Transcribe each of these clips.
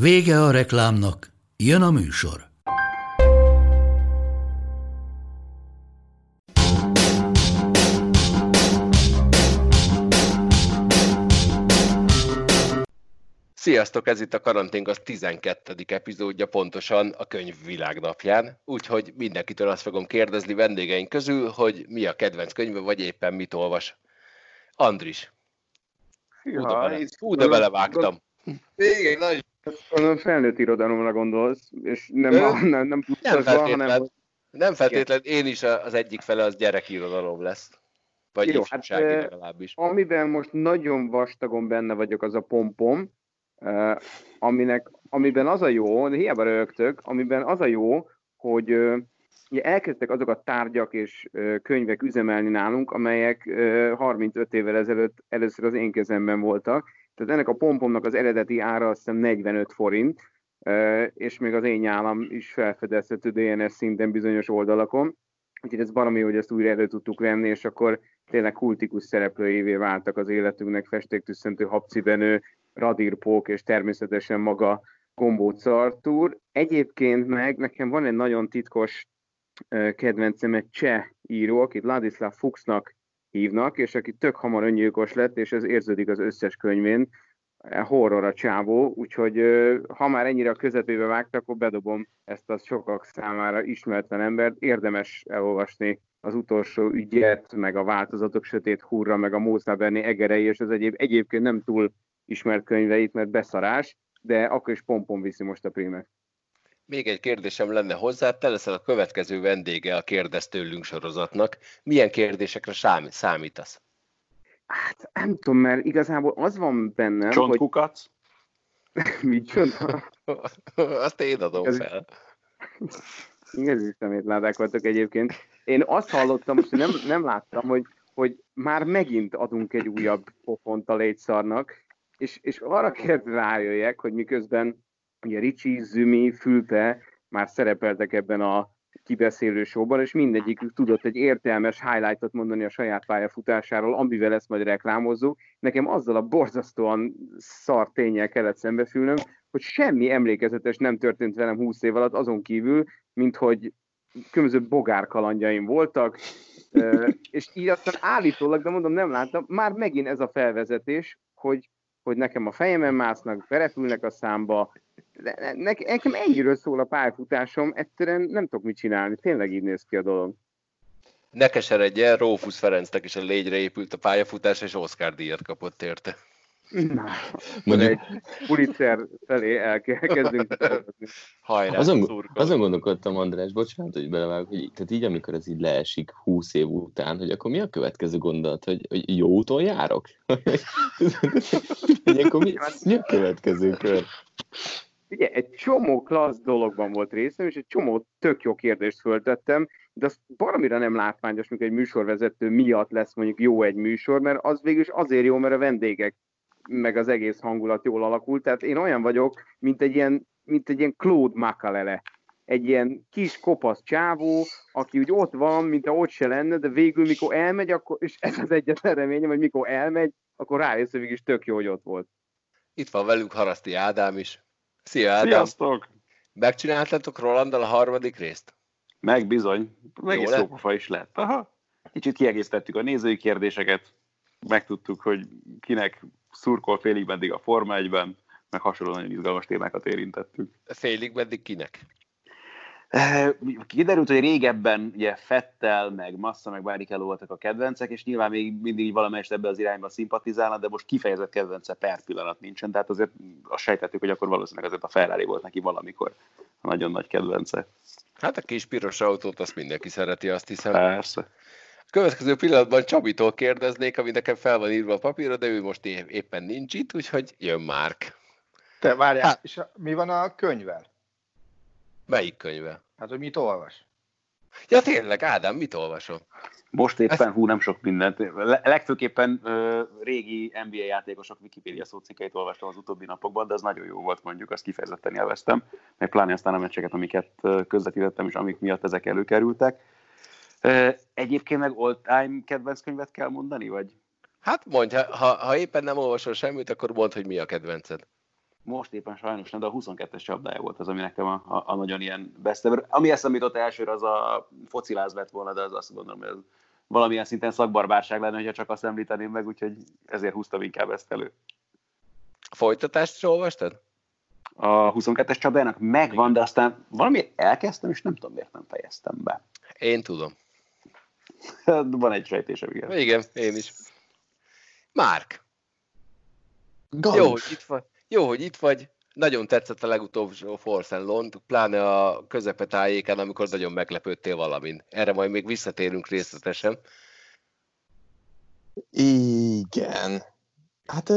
Vége a reklámnak, jön a műsor. Sziasztok, ez itt a Karanténk az 12. epizódja, pontosan a könyv világnapján. Úgyhogy mindenkitől azt fogom kérdezni vendégeink közül, hogy mi a kedvenc könyve, vagy éppen mit olvas. Andris. Hú, de, bele, hú, de belevágtam. Igen, nagy a felnőtt irodalomra gondolsz, és nem, Ö, a, nem, nem, feltétlen, hanem... Nem feltétlen, én is az egyik fele az gyerekirodalom lesz. Vagy Jó, hát, legalábbis. Amiben most nagyon vastagon benne vagyok, az a pompom, aminek, amiben az a jó, de hiába rögtök, amiben az a jó, hogy ugye elkezdtek azok a tárgyak és könyvek üzemelni nálunk, amelyek 35 évvel ezelőtt először az én kezemben voltak, tehát ennek a pompomnak az eredeti ára azt hiszem 45 forint, és még az én nyálam is felfedezhető DNS szinten bizonyos oldalakon. Úgyhogy ez baromi, hogy ezt újra elő tudtuk venni, és akkor tényleg kultikus szereplőjévé váltak az életünknek festéktüsszentő habcibenő, radírpók, és természetesen maga Gombóc Artúr. Egyébként meg nekem van egy nagyon titkos kedvencem, egy cseh író, akit Ladislav Fuchsnak hívnak, és aki tök hamar öngyilkos lett, és ez érződik az összes könyvén, e, horror a csávó, úgyhogy ha már ennyire a közepébe vágtak, akkor bedobom ezt a sokak számára ismeretlen embert. Érdemes elolvasni az utolsó ügyet, meg a változatok sötét hurra, meg a Mószáberni egerei, és az egyéb, egyébként nem túl ismert könyveit, mert beszarás, de akkor is pompon viszi most a prímet. Még egy kérdésem lenne hozzá, te leszel a következő vendége a Kérdez tőlünk sorozatnak. Milyen kérdésekre számítasz? Hát nem tudom, mert igazából az van bennem, Csontkukac? hogy... Mi csont? Azt én adom Ez... fel. Is szemétládák voltak egyébként. Én azt hallottam, most nem, nem láttam, hogy, hogy már megint adunk egy újabb pofont a létszarnak, és, és arra kell rájöjjek, hogy miközben ugye Ricsi, Zümi, Fülpe már szerepeltek ebben a kibeszélő showban, és mindegyikük tudott egy értelmes highlightot mondani a saját pályafutásáról, amivel ezt majd reklámozzuk. Nekem azzal a borzasztóan szar tényel kellett szembefülnöm, hogy semmi emlékezetes nem történt velem 20 év alatt, azon kívül, mint hogy különböző bogárkalandjaim voltak, és így aztán állítólag, de mondom, nem láttam, már megint ez a felvezetés, hogy, hogy nekem a fejemen másznak, berepülnek a számba, nekem ennyiről szól a pályafutásom, egyszerűen nem tudok mit csinálni, tényleg így néz ki a dolog. Ne keseredjen, Rófusz Ferencnek is a légyre épült a pályafutás, és Oscar díjat kapott érte. Na, Mondjuk... egy Pulitzer felé elkezdünk. Hajrá, azon, azon gondolkodtam, András, bocsánat, hogy belevágok, hogy tehát így, amikor ez így leesik 20 év után, hogy akkor mi a következő gondolat, hogy, hogy jó úton járok? hogy akkor mi, mi a következő kör? Ugye, egy csomó klassz dologban volt részem, és egy csomó tök jó kérdést föltettem, de az valamire nem látványos, mikor egy műsorvezető miatt lesz mondjuk jó egy műsor, mert az végül is azért jó, mert a vendégek meg az egész hangulat jól alakult. Tehát én olyan vagyok, mint egy ilyen, mint egy ilyen Claude Makalele. Egy ilyen kis kopasz csávó, aki úgy ott van, mint ha ott se lenne, de végül mikor elmegy, akkor, és ez az egyetlen reményem, hogy mikor elmegy, akkor rájössz, hogy is tök jó, hogy ott volt. Itt van velünk Haraszti Ádám is. Szia Ádám! Sziasztok! Megcsináltatok Rolanddal a harmadik részt? Meg bizony. Meg is jópofa is lett. Aha. Kicsit kiegészítettük a nézői kérdéseket, megtudtuk, hogy kinek szurkol félig meddig a Forma 1-ben, meg hasonló nagyon izgalmas témákat érintettük. Félig meddig kinek? Eh, kiderült, hogy régebben ugye Fettel, meg Massa, meg Barrichello voltak a kedvencek, és nyilván még mindig valamelyest ebbe az irányba szimpatizálnak, de most kifejezett kedvence per pillanat nincsen, tehát azért azt sejtettük, hogy akkor valószínűleg azért a Ferrari volt neki valamikor a nagyon nagy kedvence. Hát a kis piros autót azt mindenki szereti, azt hiszem. Persze. A következő pillanatban Csabitól kérdeznék, ami nekem fel van írva a papírra, de ő most éppen nincs itt, úgyhogy jön Márk. Te várjál, hát. és a, mi van a könyvvel? Melyik könyve? Hát, hogy mit olvas? Ja tényleg, Ádám, mit olvasol? Most éppen, Ezt... hú, nem sok mindent. Legfőképpen uh, régi NBA játékosok Wikipedia szócikkeit olvastam az utóbbi napokban, de az nagyon jó volt mondjuk, azt kifejezetten élveztem, meg pláne aztán a meccseket, amiket közvetítettem, és amik miatt ezek előkerültek. Uh, egyébként meg all-time kedvenc könyvet kell mondani, vagy? Hát mondj, ha, ha éppen nem olvasol semmit, akkor mondd, hogy mi a kedvenced. Most éppen sajnos nem, de a 22-es csapdája volt az, ami nekem a, a, a nagyon ilyen best Ami eszembe jutott elsőre, az a fociláz lett volna, de az azt gondolom, hogy ez valamilyen szinten szakbarbárság lenne, hogyha csak azt említeném meg, úgyhogy ezért húztam inkább ezt elő. A folytatást is olvastad? A 22-es csapdájának megvan, de aztán valami elkezdtem, és nem tudom, miért nem fejeztem be. Én tudom. Van egy sejtésem, igen. Igen, én is. Márk. Jó, hogy itt vagy. Jó, hogy itt vagy. Nagyon tetszett a legutóbbi Force and Lond, pláne a közepetájéken, amikor nagyon meglepődtél valamin. Erre majd még visszatérünk részletesen. Igen. Hát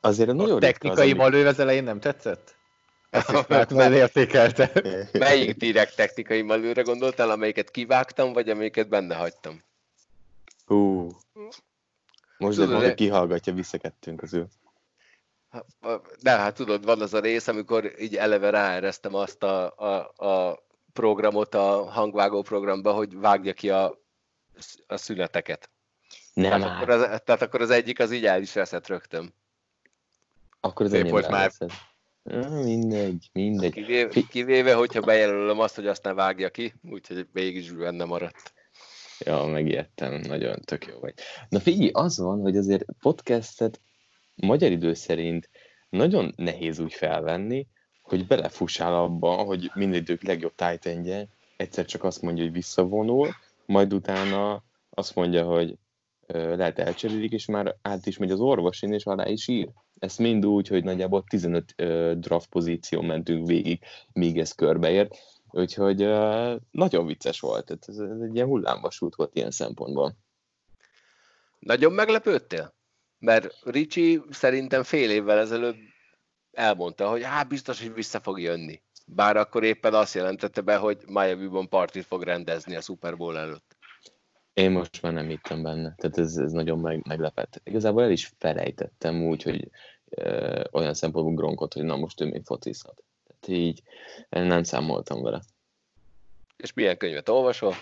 azért nagyon A technikai az, malőv az elején nem tetszett? Ezt is már értékelte. Melyik direkt technikai malőre gondoltál, amelyiket kivágtam, vagy amelyiket benne hagytam? Hú. Most Tudod, de kihallgatja vissza kettőnk közül. De hát tudod, van az a rész, amikor így eleve ráeresztem azt a, a, a programot a hangvágó programba, hogy vágja ki a, a szüneteket. Nem tehát, akkor az, tehát akkor az egyik az így el is veszett rögtön. Akkor az enyém volt már. Mindegy, mindegy. Kivéve, kivéve, hogyha bejelölöm azt, hogy azt ne vágja ki, úgyhogy mégis benne maradt. Ja, megijedtem, nagyon tök jó vagy. Na figyelj, az van, hogy azért podcastet magyar idő szerint nagyon nehéz úgy felvenni, hogy belefussál abba, hogy mindegyik legjobb tájtengye, egyszer csak azt mondja, hogy visszavonul, majd utána azt mondja, hogy lehet elcserélik, és már át is megy az orvosin, és alá is ír. Ezt mind úgy, hogy nagyjából 15 ö, draft pozíció mentünk végig, míg ez körbeért. Úgyhogy ö, nagyon vicces volt. Ez, ez egy ilyen hullámvasút volt ilyen szempontból. Nagyon meglepődtél? Mert Ricsi szerintem fél évvel ezelőtt elmondta, hogy hát biztos, hogy vissza fog jönni. Bár akkor éppen azt jelentette be, hogy Miami-ban partit fog rendezni a Super Bowl előtt. Én most már nem hittem benne, tehát ez, ez nagyon meg, meglepett. Igazából el is felejtettem úgy, hogy ö, olyan szempontból Gronkot, hogy na most ő még focizhat. Tehát így nem számoltam vele. És milyen könyvet olvasol?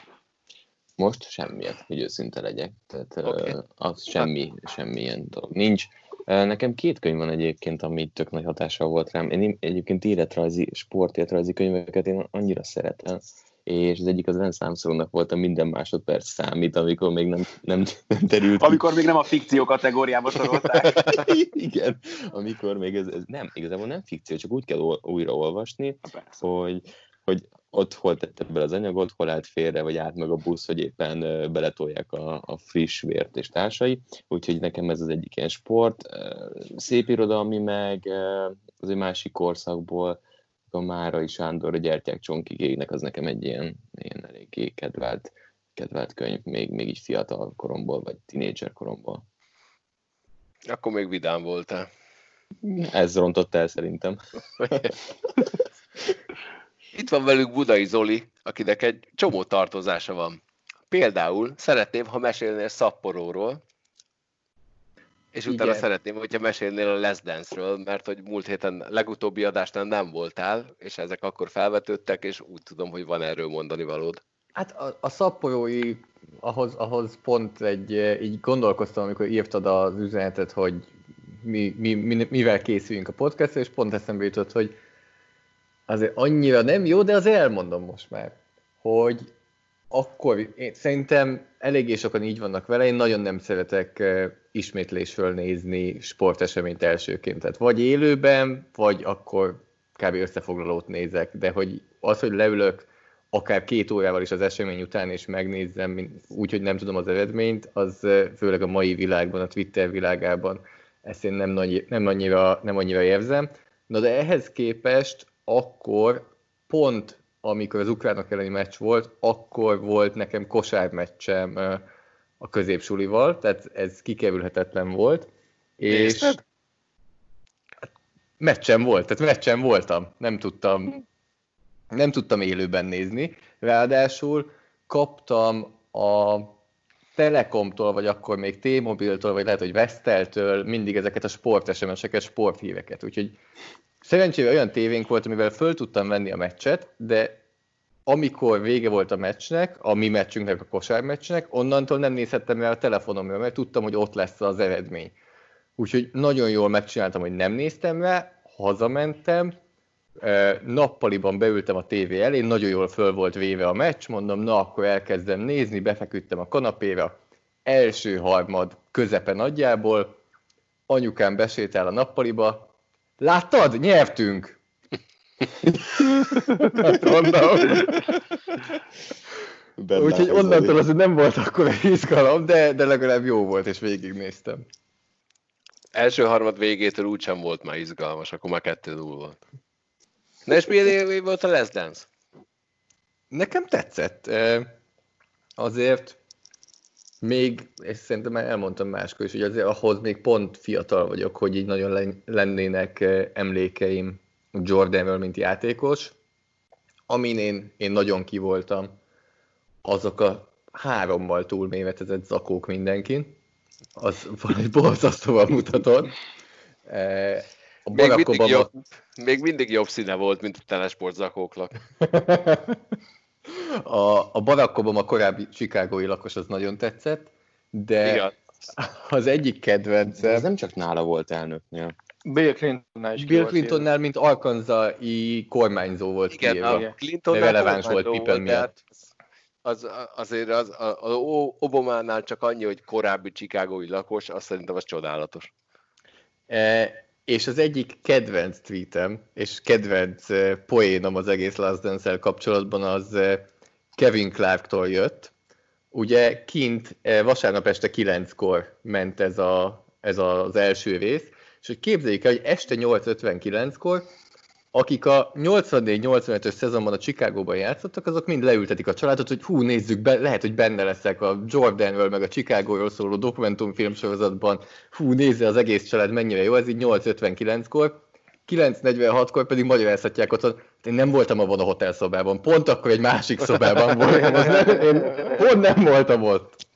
Most semmiet, hogy őszinte legyek. Tehát okay. az semmi, semmilyen dolog nincs. Nekem két könyv van egyébként, ami tök nagy hatással volt rám. Én egyébként életrajzi, sportéletrajzi könyveket én annyira szeretem, és az egyik az Lance Armstrongnak volt a minden másodperc számít, amikor még nem, nem, nem terült. Amikor még nem a fikció kategóriába sorolták. Igen, amikor még ez, ez nem, igazából nem fikció, csak úgy kell újraolvasni, hogy, hogy ott hol tette be az anyagot, hol állt félre, vagy át meg a busz, hogy éppen beletolják a, a friss vért és társai. Úgyhogy nekem ez az egyik ilyen sport. Szép irodalmi meg az egy másik korszakból, a Márai Sándor, a Gyertyák Csonkigének, az nekem egy ilyen, ilyen eléggé kedvelt, kedvelt könyv, még, még így fiatal koromból, vagy tinédzser koromból. Akkor még vidám voltál. Ez rontott el szerintem. Itt van velük Budai Zoli, akinek egy csomó tartozása van. Például szeretném, ha mesélnél Szapporóról, és utána Igen. szeretném, hogyha mesélnél a Les Dance-ről, mert hogy múlt héten legutóbbi adásnál nem voltál, és ezek akkor felvetődtek, és úgy tudom, hogy van erről mondani valód. Hát a, a szapporói, ahhoz, ahhoz pont egy, így gondolkoztam, amikor írtad az üzenetet, hogy mi, mi, mi, mivel készüljünk a podcastra, és pont eszembe jutott, hogy azért annyira nem jó, de az elmondom most már, hogy akkor én szerintem eléggé sokan így vannak vele, én nagyon nem szeretek ismétlésről nézni sporteseményt elsőként. Tehát vagy élőben, vagy akkor kb. összefoglalót nézek, de hogy az, hogy leülök akár két órával is az esemény után, és megnézzem úgy, hogy nem tudom az eredményt, az főleg a mai világban, a Twitter világában ezt én nem, nagy, nem, annyira, nem annyira érzem. Na de ehhez képest akkor pont amikor az ukránok elleni meccs volt, akkor volt nekem kosármeccsem a középsulival, tehát ez kikerülhetetlen volt. És meccsen volt, tehát meccsen voltam, nem tudtam, nem tudtam élőben nézni. Ráadásul kaptam a Telekomtól, vagy akkor még T-Mobiltól, vagy lehet, hogy Vesteltől mindig ezeket a sport SMS-eket, sporthíveket. Úgyhogy szerencsére olyan tévénk volt, amivel föl tudtam venni a meccset, de amikor vége volt a meccsnek, a mi meccsünknek, a kosármeccsnek, onnantól nem nézhettem rá a telefonomra, mert tudtam, hogy ott lesz az eredmény. Úgyhogy nagyon jól megcsináltam, hogy nem néztem rá, hazamentem, nappaliban beültem a tévé elé, nagyon jól föl volt véve a meccs, mondom, na akkor elkezdem nézni, befeküdtem a kanapéra, első harmad közepe nagyjából, anyukám besétál a nappaliba, láttad, nyertünk! hát mondom. Úgyhogy onnantól az nem volt akkor egy izgalom, de, de legalább jó volt, és végignéztem. Első harmad végétől úgysem volt már izgalmas, akkor már kettő 0 volt. Na és milyen volt a Les Dance? Nekem tetszett. Azért még, és szerintem már elmondtam máskor is, hogy azért ahhoz még pont fiatal vagyok, hogy így nagyon lennének emlékeim Jordanről, mint játékos. Amin én, én nagyon kivoltam, azok a hárommal túlmévetezett zakók mindenkin. Az valami borzasztóan mutatott. A még, mindig jobb, még mindig jobb színe volt, mint a telesport zakóknak. a, a Barack Obama korábbi chicagói lakos az nagyon tetszett, de Igen. az egyik kedvencem... Ez nem csak nála volt elnöknél. Bill Clintonnál is Bill Clintonnál, mint arkanzai kormányzó volt Igen, kiírva. a Clintonnál releváns volt Pippen miatt. Az, azért az, az, az Obamánál csak annyi, hogy korábbi chicagói lakos, azt szerintem az csodálatos. E, és az egyik kedvenc tweetem, és kedvenc uh, poénom az egész Last dance kapcsolatban az uh, Kevin Clarktól jött. Ugye kint uh, vasárnap este kilenckor ment ez, a, ez az első rész, és hogy képzeljük el, hogy este 8.59-kor akik a 84-85-ös szezonban a Chicagóban játszottak, azok mind leültetik a családot, hogy hú, nézzük, be, lehet, hogy benne leszek a Jordanről, meg a Chicagóról szóló dokumentumfilm sorozatban, hú, nézze az egész család, mennyire jó, ez így 8.59-kor, 9.46-kor pedig magyarázhatják ott, hogy én nem voltam abban a hotelszobában, pont akkor egy másik szobában voltam, az nem, én pont nem voltam ott.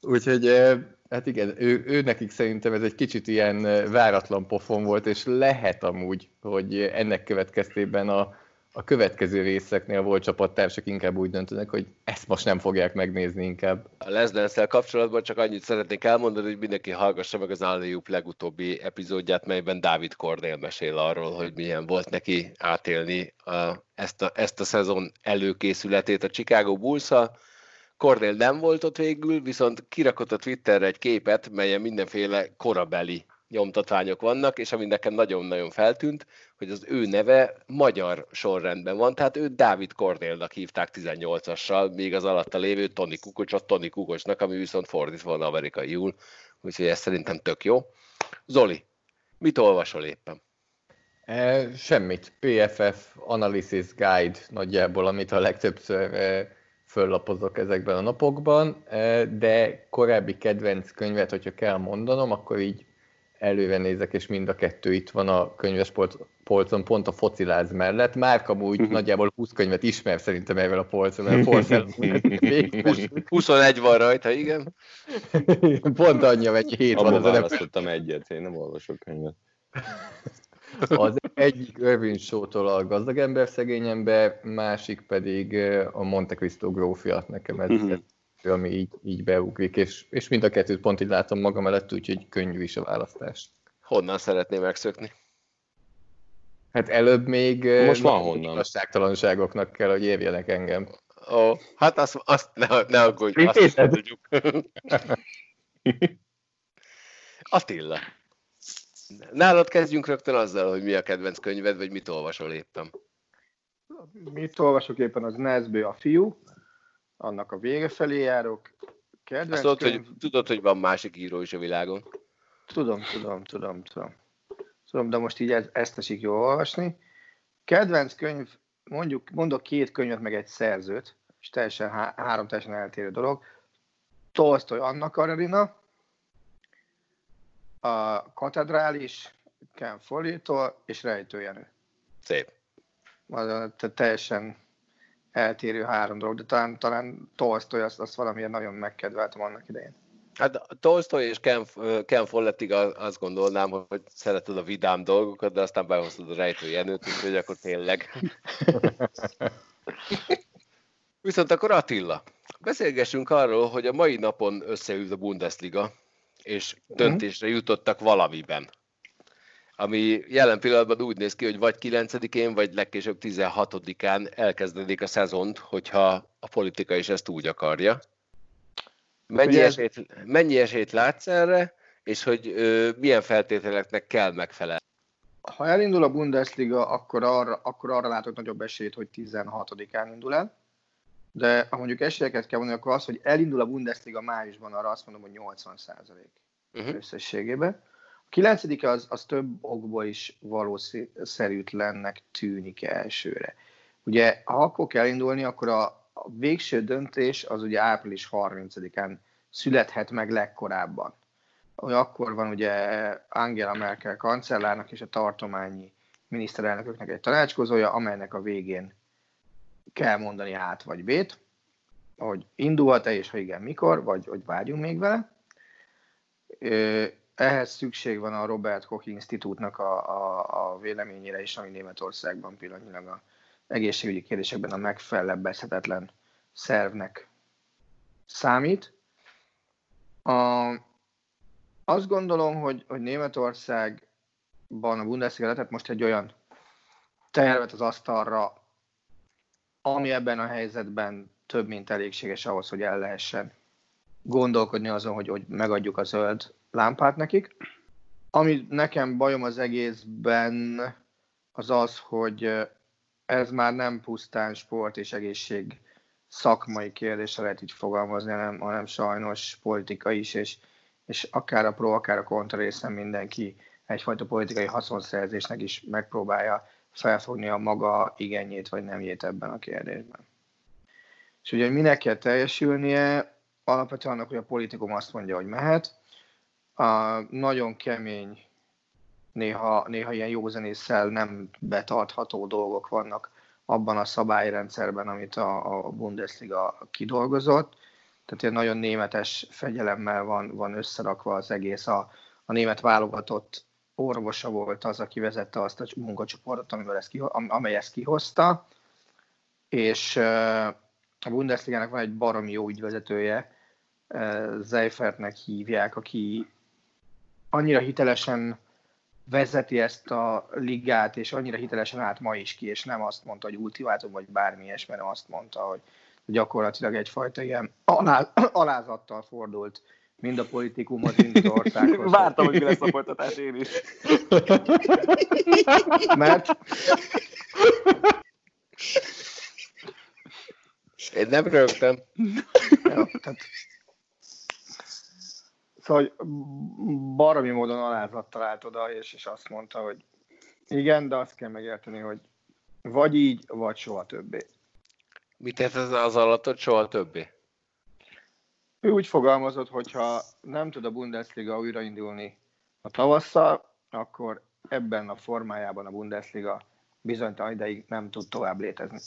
Úgyhogy eh, Hát igen, ő, ő nekik szerintem ez egy kicsit ilyen váratlan pofon volt, és lehet amúgy, hogy ennek következtében a, a következő részeknél volt csapattársak inkább úgy döntenek, hogy ezt most nem fogják megnézni inkább. A Les kapcsolatban csak annyit szeretnék elmondani, hogy mindenki hallgassa meg az Alley legutóbbi epizódját, melyben Dávid Cornél mesél arról, hogy milyen volt neki átélni a, ezt, a, ezt a szezon előkészületét a Chicago bulls Cornél nem volt ott végül, viszont kirakott a Twitterre egy képet, melyen mindenféle korabeli nyomtatványok vannak, és ami nekem nagyon-nagyon feltűnt, hogy az ő neve magyar sorrendben van, tehát őt Dávid Kornélnak hívták 18-assal, még az alatta lévő Tony Kukocsot Tony Kukocsnak, ami viszont fordítva van amerikaiul, úgyhogy ez szerintem tök jó. Zoli, mit olvasol éppen? E, semmit. PFF Analysis Guide nagyjából, amit a legtöbbször e, föllapozok ezekben a napokban, de korábbi kedvenc könyvet, hogyha kell mondanom, akkor így előre nézek, és mind a kettő itt van a könyves polcon, pont a fociláz mellett. Már amúgy uh-huh. nagyjából 20 könyvet ismer szerintem ezzel a polcon, mert a 21 van rajta, igen. Pont annyi, egy hét van. Abban választottam egyet, én nem olvasok könyvet. Az egyik Irving Shaw-tól a gazdag ember, szegény ember, másik pedig a Monte Cristo grófia, nekem ez, uh-huh. ami így, így beugrik, és, és mind a kettőt pont így látom magam mellett, úgyhogy könnyű is a választás. Honnan szeretném megszökni? Hát előbb még most van honnan. A kell, hogy érjenek engem. Ó, hát azt, azt ne, ne aggódj, azt tudjuk. Attila, Nálad kezdjünk rögtön azzal, hogy mi a kedvenc könyved, vagy mit olvasol éppen. Mit olvasok éppen, az Nezbő a fiú, annak a vége felé járok. Kedvenc Azt tudod, könyv... hogy, tudod, hogy van másik író is a világon? Tudom, tudom, tudom, tudom. Tudom, de most így ez, ezt esik jól olvasni. Kedvenc könyv, mondjuk, mondok két könyvet, meg egy szerzőt, és teljesen há- három teljesen eltérő dolog. Tolstoy Anna Karenina, a katedrális Ken Foley-tól, és Rejtőjenő. Szép. Az, tehát teljesen eltérő három dolog, de talán, talán Tolstoy azt, azt valamiért nagyon megkedveltem annak idején. Hát Tolstoy és Ken, Ken Follettig azt gondolnám, hogy szereted a vidám dolgokat, de aztán behoztad a rejtőjenőt, úgyhogy akkor tényleg. Viszont akkor Attila, beszélgessünk arról, hogy a mai napon összeült a Bundesliga, és döntésre jutottak valamiben. Ami jelen pillanatban úgy néz ki, hogy vagy 9-én, vagy legkésőbb 16-án elkezdődik a szezont, hogyha a politika is ezt úgy akarja. Mennyi, esélyt, mennyi esélyt látsz erre, és hogy ö, milyen feltételeknek kell megfelelni? Ha elindul a Bundesliga, akkor arra, akkor arra látok nagyobb esélyt, hogy 16-án indul el. De ha mondjuk esélyeket kell mondani, akkor az, hogy elindul a Bundesliga májusban, arra azt mondom, hogy 80 százalék uh-huh. összességében. A kilencedike az, az több okból is valószerűtlennek tűnik elsőre. Ugye, ha akkor kell indulni, akkor a, a végső döntés az ugye április 30-án születhet meg legkorábban. Akkor van ugye Angela Merkel kancellárnak és a tartományi miniszterelnököknek egy tanácskozója, amelynek a végén kell mondani át vagy B-t, hogy indulhat-e, és ha igen, mikor, vagy hogy vágyunk még vele. Ehhez szükség van a Robert Koch Institútnak a, a, a véleményére is, ami Németországban pillanatnyilag a egészségügyi kérdésekben a megfelebbezhetetlen szervnek számít. A, azt gondolom, hogy, hogy Németországban a Bundesliga tehát most egy olyan tervet az asztalra, ami ebben a helyzetben több, mint elégséges ahhoz, hogy el lehessen gondolkodni azon, hogy, hogy megadjuk a zöld lámpát nekik. Ami nekem bajom az egészben, az az, hogy ez már nem pusztán sport és egészség szakmai kérdésre lehet így fogalmazni, hanem, hanem sajnos politika is, és, és akár a pro, akár a kontra részen mindenki egyfajta politikai haszonszerzésnek is megpróbálja felfogni a maga igényét vagy nemjét ebben a kérdésben. És ugye, minek kell teljesülnie, alapvetően annak, hogy a politikum azt mondja, hogy mehet. A nagyon kemény, néha, néha ilyen józenésszel nem betartható dolgok vannak abban a szabályrendszerben, amit a, a Bundesliga kidolgozott. Tehát ilyen nagyon németes fegyelemmel van, van összerakva az egész. A, a német válogatott orvosa volt az, aki vezette azt a munkacsoportot, amivel ezt kiho- amely ezt kihozta, és a Bundesligának van egy baromi jó ügyvezetője, Zeifertnek hívják, aki annyira hitelesen vezeti ezt a ligát, és annyira hitelesen állt ma is ki, és nem azt mondta, hogy ultimátum, vagy bármi ilyesmi, hanem azt mondta, hogy gyakorlatilag egyfajta ilyen alá, alázattal fordult mind a politikumhoz, mind az országhoz. Vártam, hogy mi lesz a folytatás én is. Mert Én nem rögtem. Jó, tehát... Szóval hogy baromi módon alázattal állt oda, és, és azt mondta, hogy igen, de azt kell megérteni, hogy vagy így, vagy soha többé. Mit ért ez az alatt, hogy soha többé? Ő úgy fogalmazott, hogy ha nem tud a Bundesliga újraindulni a tavasszal, akkor ebben a formájában a Bundesliga bizonytalan ideig nem tud tovább létezni.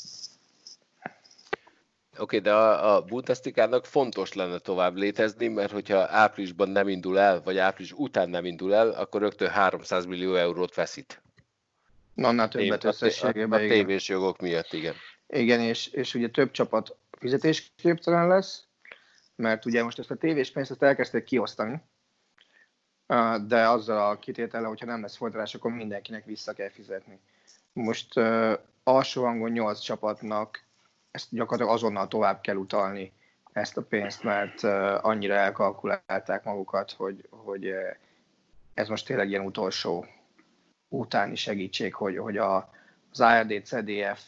Oké, okay, de a, a Bundesligának fontos lenne tovább létezni, mert hogyha áprilisban nem indul el, vagy április után nem indul el, akkor rögtön 300 millió eurót veszít. Annál többet összességében. A, a, a tévés jogok miatt, igen. Igen, és, és ugye több csapat fizetésképtelen lesz, mert ugye most ezt a tévés pénzt ezt elkezdték kiosztani, de azzal a kitétele, hogyha nem lesz folytatás, akkor mindenkinek vissza kell fizetni. Most uh, alsó hangon 8 csapatnak ezt gyakorlatilag azonnal tovább kell utalni ezt a pénzt, mert annyira elkalkulálták magukat, hogy, hogy ez most tényleg ilyen utolsó utáni segítség, hogy, hogy a, az ARD, CDF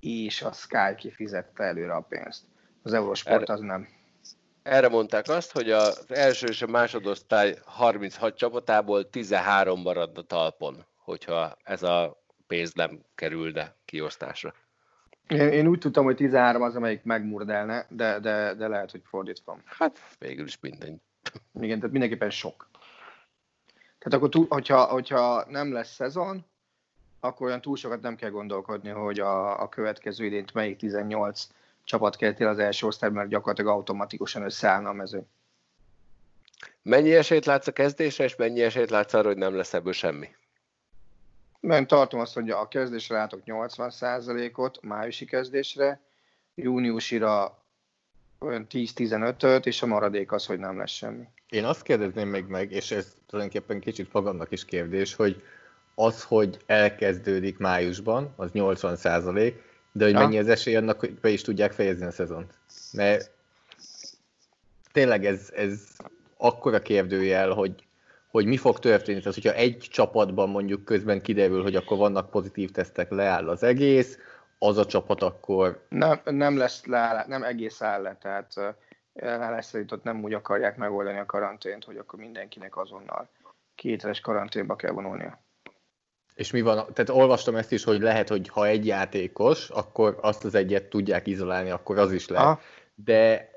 és a Sky kifizette előre a pénzt. Az Eurosport az nem. Erre mondták azt, hogy az első és a másodosztály 36 csapatából 13 maradna talpon, hogyha ez a pénz nem kerülne kiosztásra. Én, én úgy tudtam, hogy 13 az, amelyik megmurdelne, de, de, de lehet, hogy fordítva. Hát végül is mindegy. Igen, tehát mindenképpen sok. Tehát akkor, túl, hogyha, hogyha nem lesz szezon, akkor olyan túl sokat nem kell gondolkodni, hogy a, a következő idént melyik 18 csapat keltél az első osztályban, mert gyakorlatilag automatikusan összeállna a mező. Mennyi esélyt látsz a kezdésre, és mennyi esélyt látsz arra, hogy nem lesz ebből semmi? Mert tartom azt, hogy a kezdésre látok 80%-ot, májusi kezdésre, júniusira olyan 10-15-öt, és a maradék az, hogy nem lesz semmi. Én azt kérdezném még meg, és ez tulajdonképpen kicsit magamnak is kérdés, hogy az, hogy elkezdődik májusban, az 80 százalék, de hogy ja. mennyi az esély annak, hogy be is tudják fejezni a szezont. Mert tényleg ez, ez akkora kérdőjel, hogy, hogy mi fog történni. Tehát, hogyha egy csapatban mondjuk közben kiderül, hogy akkor vannak pozitív tesztek, leáll az egész, az a csapat akkor... Nem, nem lesz le, nem egész áll le, tehát lesz, hogy ott nem úgy akarják megoldani a karantént, hogy akkor mindenkinek azonnal kétres karanténba kell vonulnia. És mi van, tehát olvastam ezt is, hogy lehet, hogy ha egy játékos, akkor azt az egyet tudják izolálni, akkor az is lehet. Aha. De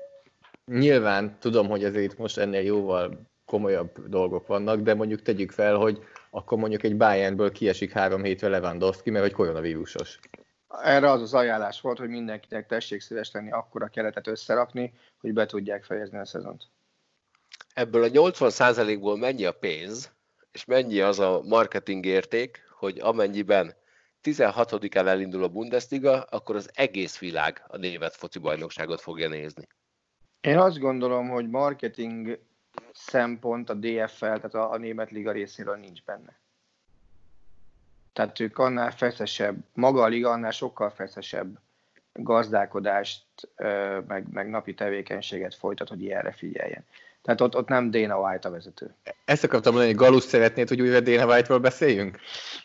nyilván tudom, hogy ezért most ennél jóval komolyabb dolgok vannak, de mondjuk tegyük fel, hogy akkor mondjuk egy Bayernből kiesik három hétre Lewandowski, mert hogy koronavírusos. Erre az az ajánlás volt, hogy mindenkinek tessék szíves lenni akkora keretet összerakni, hogy be tudják fejezni a szezont. Ebből a 80%-ból mennyi a pénz, és mennyi az a marketing érték, hogy amennyiben 16-án elindul a Bundesliga, akkor az egész világ a német foci bajnokságot fogja nézni. Én azt gondolom, hogy marketing szempont a DFL, tehát a, a német liga részéről nincs benne. Tehát ők annál feszesebb, maga a liga annál sokkal feszesebb gazdálkodást, meg, meg napi tevékenységet folytat, hogy ilyenre figyeljen. Tehát ott, ott nem Dana White a vezető. Ezt akartam mondani, hogy Galus szeretnéd, hogy újra Dana White-ról beszéljünk?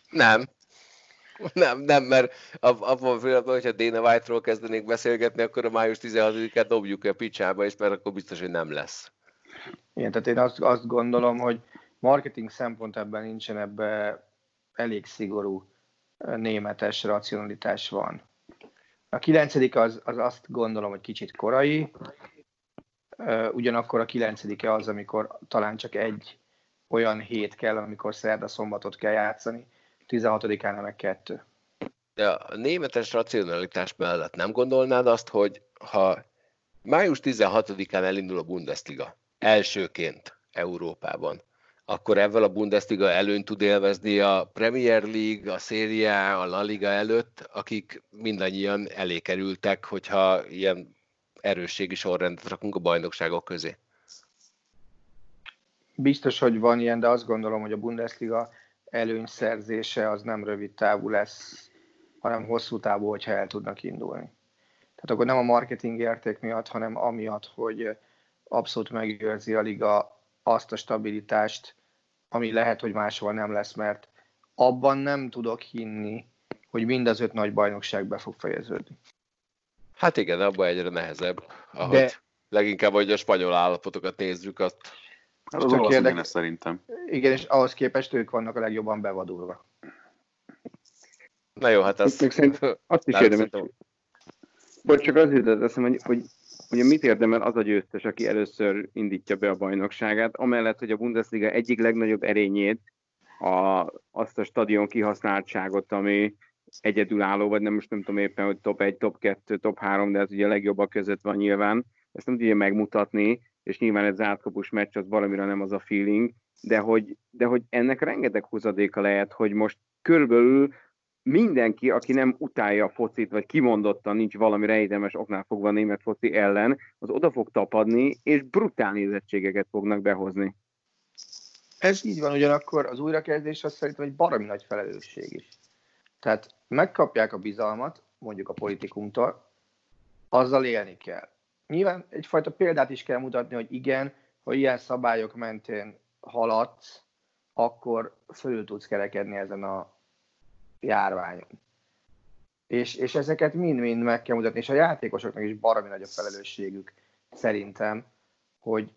Nem. Nem, nem, mert abban a pillanatban, hogyha Dana White-ról kezdenénk beszélgetni, akkor a május 16-át dobjuk a picsába, és mert akkor biztos, hogy nem lesz. Igen, tehát én azt, azt gondolom, hogy marketing szempont ebben nincsen, ebben elég szigorú németes racionalitás van. A kilencedik az, az azt gondolom, hogy kicsit korai, ugyanakkor a kilencedike az, amikor talán csak egy olyan hét kell, amikor szerda szombatot kell játszani, 16-án meg kettő. De a németes racionalitás mellett nem gondolnád azt, hogy ha május 16-án elindul a Bundesliga elsőként Európában, akkor ezzel a Bundesliga előnyt tud élvezni a Premier League, a Serie A, a La Liga előtt, akik mindannyian elé kerültek, hogyha ilyen erősségi sorrendet rakunk a bajnokságok közé. Biztos, hogy van ilyen, de azt gondolom, hogy a Bundesliga előnyszerzése az nem rövid távú lesz, hanem hosszú távú, hogyha el tudnak indulni. Tehát akkor nem a marketing érték miatt, hanem amiatt, hogy abszolút megőrzi a liga azt a stabilitást, ami lehet, hogy máshol nem lesz, mert abban nem tudok hinni, hogy mind az öt nagy bajnokság be fog fejeződni. Hát igen, abban egyre nehezebb. Ahogy De... leginkább, hogy a spanyol állapotokat nézzük, azt Hát az olasz érdek... szerintem. Igen, és ahhoz képest ők vannak a legjobban bevadulva. Na jó, hát azt... azt is érdemes. Vagy csak az jutott eszem, hogy, hogy hogy mit érdemel az a győztes, aki először indítja be a bajnokságát, amellett, hogy a Bundesliga egyik legnagyobb erényét, a, azt a stadion kihasználtságot, ami egyedülálló, vagy nem most nem tudom éppen, hogy top 1, top 2, top 3, de ez ugye a legjobbak között van nyilván, ezt nem tudja megmutatni, és nyilván ez átkapus meccs, az valamire nem az a feeling, de hogy, de hogy ennek rengeteg húzadéka lehet, hogy most körülbelül mindenki, aki nem utálja a focit, vagy kimondottan nincs valami rejtemes oknál fogva a német foci ellen, az oda fog tapadni, és brutál nézettségeket fognak behozni. Ez így van, ugyanakkor az újrakezdés az szerintem egy baromi nagy felelősség is. Tehát megkapják a bizalmat, mondjuk a politikumtól, azzal élni kell. Nyilván egyfajta példát is kell mutatni, hogy igen, ha ilyen szabályok mentén haladsz, akkor fölül tudsz kerekedni ezen a járványon. És, és ezeket mind-mind meg kell mutatni, és a játékosoknak is baromi nagy a felelősségük szerintem, hogy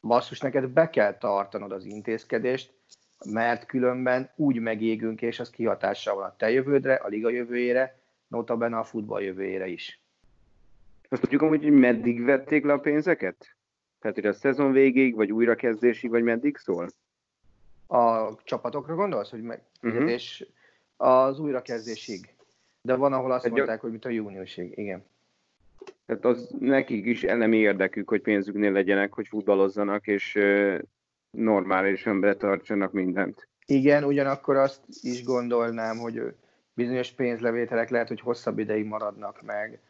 basszus, neked be kell tartanod az intézkedést, mert különben úgy megégünk, és az kihatással van a te jövődre, a liga jövőjére, notabene a futball jövőjére is. Azt tudjuk hogy meddig vették le a pénzeket? Tehát, hogy a szezon végéig, vagy újrakezdésig, vagy meddig szól? A csapatokra gondolsz, hogy meg, Mhm. Az újrakezdésig. De van, ahol azt mondták, hogy mint a júniusig, igen. Tehát az nekik is elemi érdekük, hogy pénzüknél legyenek, hogy futballozzanak, és ö, normálisan betartsanak mindent. Igen, ugyanakkor azt is gondolnám, hogy bizonyos pénzlevételek lehet, hogy hosszabb ideig maradnak meg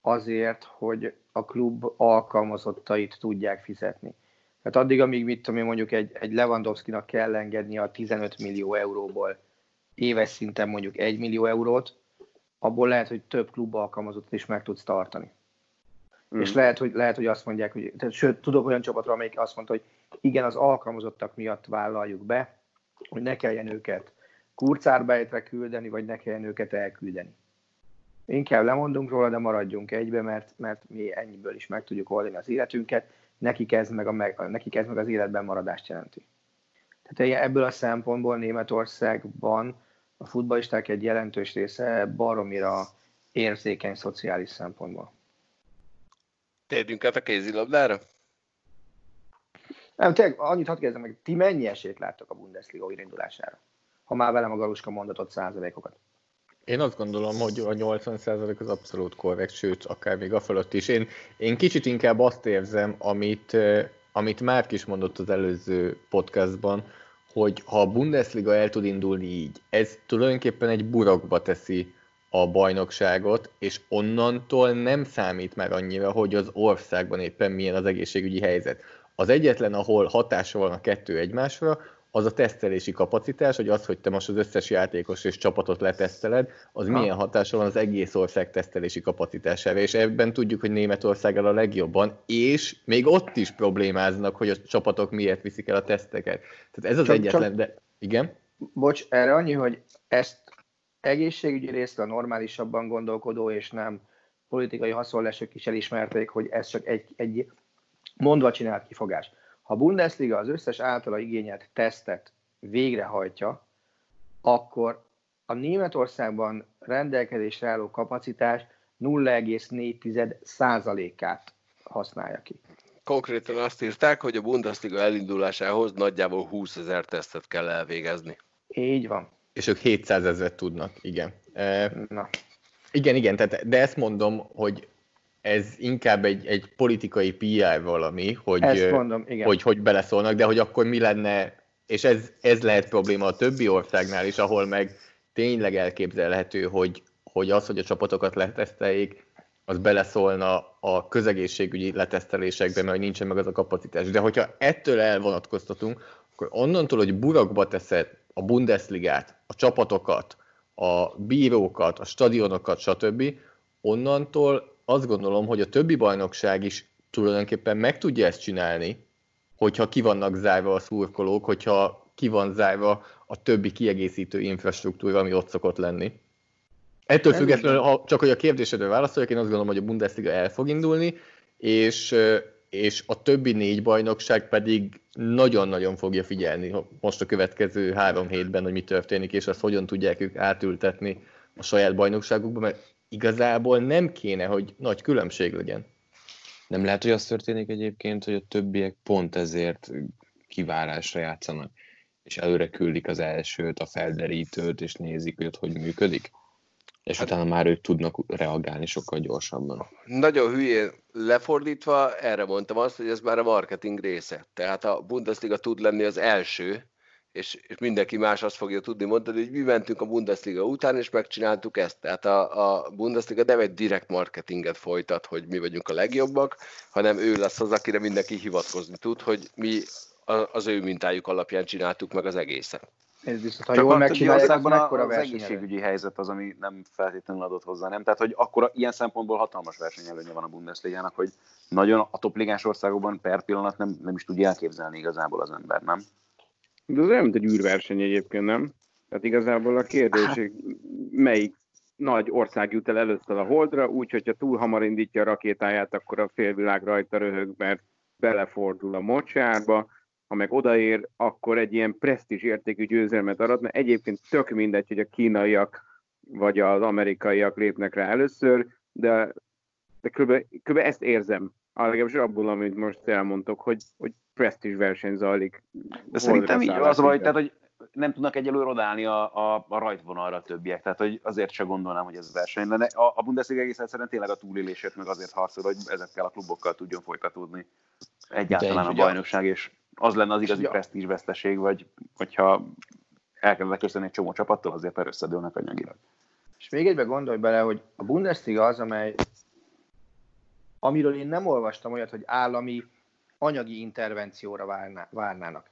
azért, hogy a klub alkalmazottait tudják fizetni. Tehát addig, amíg mit tudom én, mondjuk egy, egy Lewandowski-nak kell engedni a 15 millió euróból éves szinten mondjuk 1 millió eurót, abból lehet, hogy több klub alkalmazottat is meg tudsz tartani. Mm. És lehet hogy, lehet, hogy azt mondják, hogy, tehát, sőt, tudok olyan csapatra, amelyik azt mondta, hogy igen, az alkalmazottak miatt vállaljuk be, hogy ne kelljen őket kurcárbejtre küldeni, vagy ne kelljen őket elküldeni. Inkább lemondunk róla, de maradjunk egybe, mert, mert mi ennyiből is meg tudjuk oldani az életünket, nekik ez meg, a, meg, nekik ez meg az életben maradást jelenti. Tehát ebből a szempontból Németországban a futballisták egy jelentős része baromira érzékeny szociális szempontból. Térjünk át a kézilabdára? Nem, tényleg, annyit hadd kérdezem meg, ti mennyi esélyt láttok a Bundesliga újraindulására? Ha már velem a Galuska mondatott százalékokat. Én azt gondolom, hogy a 80% az abszolút korrekt, sőt, akár még a fölött is. Én, én kicsit inkább azt érzem, amit, eh, amit Márk is mondott az előző podcastban, hogy ha a Bundesliga el tud indulni így, ez tulajdonképpen egy burokba teszi a bajnokságot, és onnantól nem számít már annyira, hogy az országban éppen milyen az egészségügyi helyzet. Az egyetlen, ahol hatása van a kettő egymásra, az a tesztelési kapacitás, hogy az, hogy te most az összes játékos és csapatot leteszteled, az Ha. milyen hatása van az egész ország tesztelési kapacitására, és ebben tudjuk, hogy Németország a legjobban, és még ott is problémáznak, hogy a csapatok miért viszik el a teszteket. Tehát ez az Csak- egyetlen, csak- de igen. Bocs, erre annyi, hogy ezt egészségügyi részre a normálisabban gondolkodó és nem politikai haszonlesők is elismerték, hogy ez csak egy, egy mondva csinált kifogás. Ha a Bundesliga az összes általa igényelt tesztet végrehajtja, akkor a Németországban rendelkezésre álló kapacitás 0,4 százalékát használja ki. Konkrétan azt írták, hogy a Bundesliga elindulásához nagyjából 20 ezer tesztet kell elvégezni. Így van. És ők 700 ezeret tudnak, igen. E, Na. Igen, igen, tehát, de ezt mondom, hogy ez inkább egy, egy politikai PR valami, hogy, Ezt mondom, igen. hogy, hogy beleszólnak, de hogy akkor mi lenne, és ez, ez lehet probléma a többi országnál is, ahol meg tényleg elképzelhető, hogy, hogy az, hogy a csapatokat leteszteljék, az beleszólna a közegészségügyi letesztelésekbe, mert nincsen meg az a kapacitás. De hogyha ettől elvonatkoztatunk, akkor onnantól, hogy burokba teszed a Bundesligát, a csapatokat, a bírókat, a stadionokat, stb., onnantól azt gondolom, hogy a többi bajnokság is tulajdonképpen meg tudja ezt csinálni, hogyha ki vannak zárva a szurkolók, hogyha ki van zárva a többi kiegészítő infrastruktúra, ami ott szokott lenni. Ettől függetlenül, ha csak hogy a kérdésedre válaszoljak, én azt gondolom, hogy a Bundesliga el fog indulni, és, és a többi négy bajnokság pedig nagyon-nagyon fogja figyelni most a következő három hétben, hogy mi történik, és azt hogyan tudják ők átültetni a saját bajnokságukba, mert igazából nem kéne, hogy nagy különbség legyen. Nem lehet, hogy az történik egyébként, hogy a többiek pont ezért kivárásra játszanak, és előre küldik az elsőt, a felderítőt, és nézik, hogy ott hogy működik. És hát, utána már ők tudnak reagálni sokkal gyorsabban. Nagyon hülyén lefordítva, erre mondtam azt, hogy ez már a marketing része. Tehát a Bundesliga tud lenni az első, és, és mindenki más azt fogja tudni mondani, hogy mi mentünk a Bundesliga után, és megcsináltuk ezt. Tehát a, a Bundesliga nem egy direkt marketinget folytat, hogy mi vagyunk a legjobbak, hanem ő lesz az, akire mindenki hivatkozni tud, hogy mi az ő mintájuk alapján csináltuk meg az egészet. Ez biztos, ha Csak jól megcsinálják, akkor országban mekkora az egészségügyi helyzet az, ami nem feltétlenül adott hozzá, nem? Tehát, hogy akkor ilyen szempontból hatalmas versenyelőnye van a Bundesligának, hogy nagyon a topligás országokban per pillanat nem, nem is tudja elképzelni igazából az ember, nem? De ez olyan, mint egy űrverseny egyébként, nem? Tehát igazából a kérdés, hogy melyik nagy ország jut el először a holdra, úgyhogy hogyha túl hamar indítja a rakétáját, akkor a félvilág rajta röhög, mert belefordul a mocsárba, ha meg odaér, akkor egy ilyen presztízs értékű győzelmet arat, mert egyébként tök mindegy, hogy a kínaiak vagy az amerikaiak lépnek rá először, de, de kb, kb. ezt érzem, legalábbis abból, amit most elmondtok, hogy, hogy presztízs verseny zajlik. De szerintem így az a baj, szállás tehát, hogy nem tudnak egyelőre odállni a, a, a rajtvonalra a többiek, tehát hogy azért se gondolnám, hogy ez verseny lenne. A, a Bundesliga egész egyszerűen tényleg a túlélésért, meg azért harcol, hogy ezekkel a klubokkal tudjon folytatódni egyáltalán a bajnokság, és az lenne az igazi Ja. presztízsveszteség, vagy hogyha elkezdek köszönni egy csomó csapattól, azért mert összedőlnek anyagilag. És még egybe gondolj bele, hogy a Bundesliga az, amely, amiről én nem olvastam olyat, hogy állami anyagi intervencióra várná, várnának.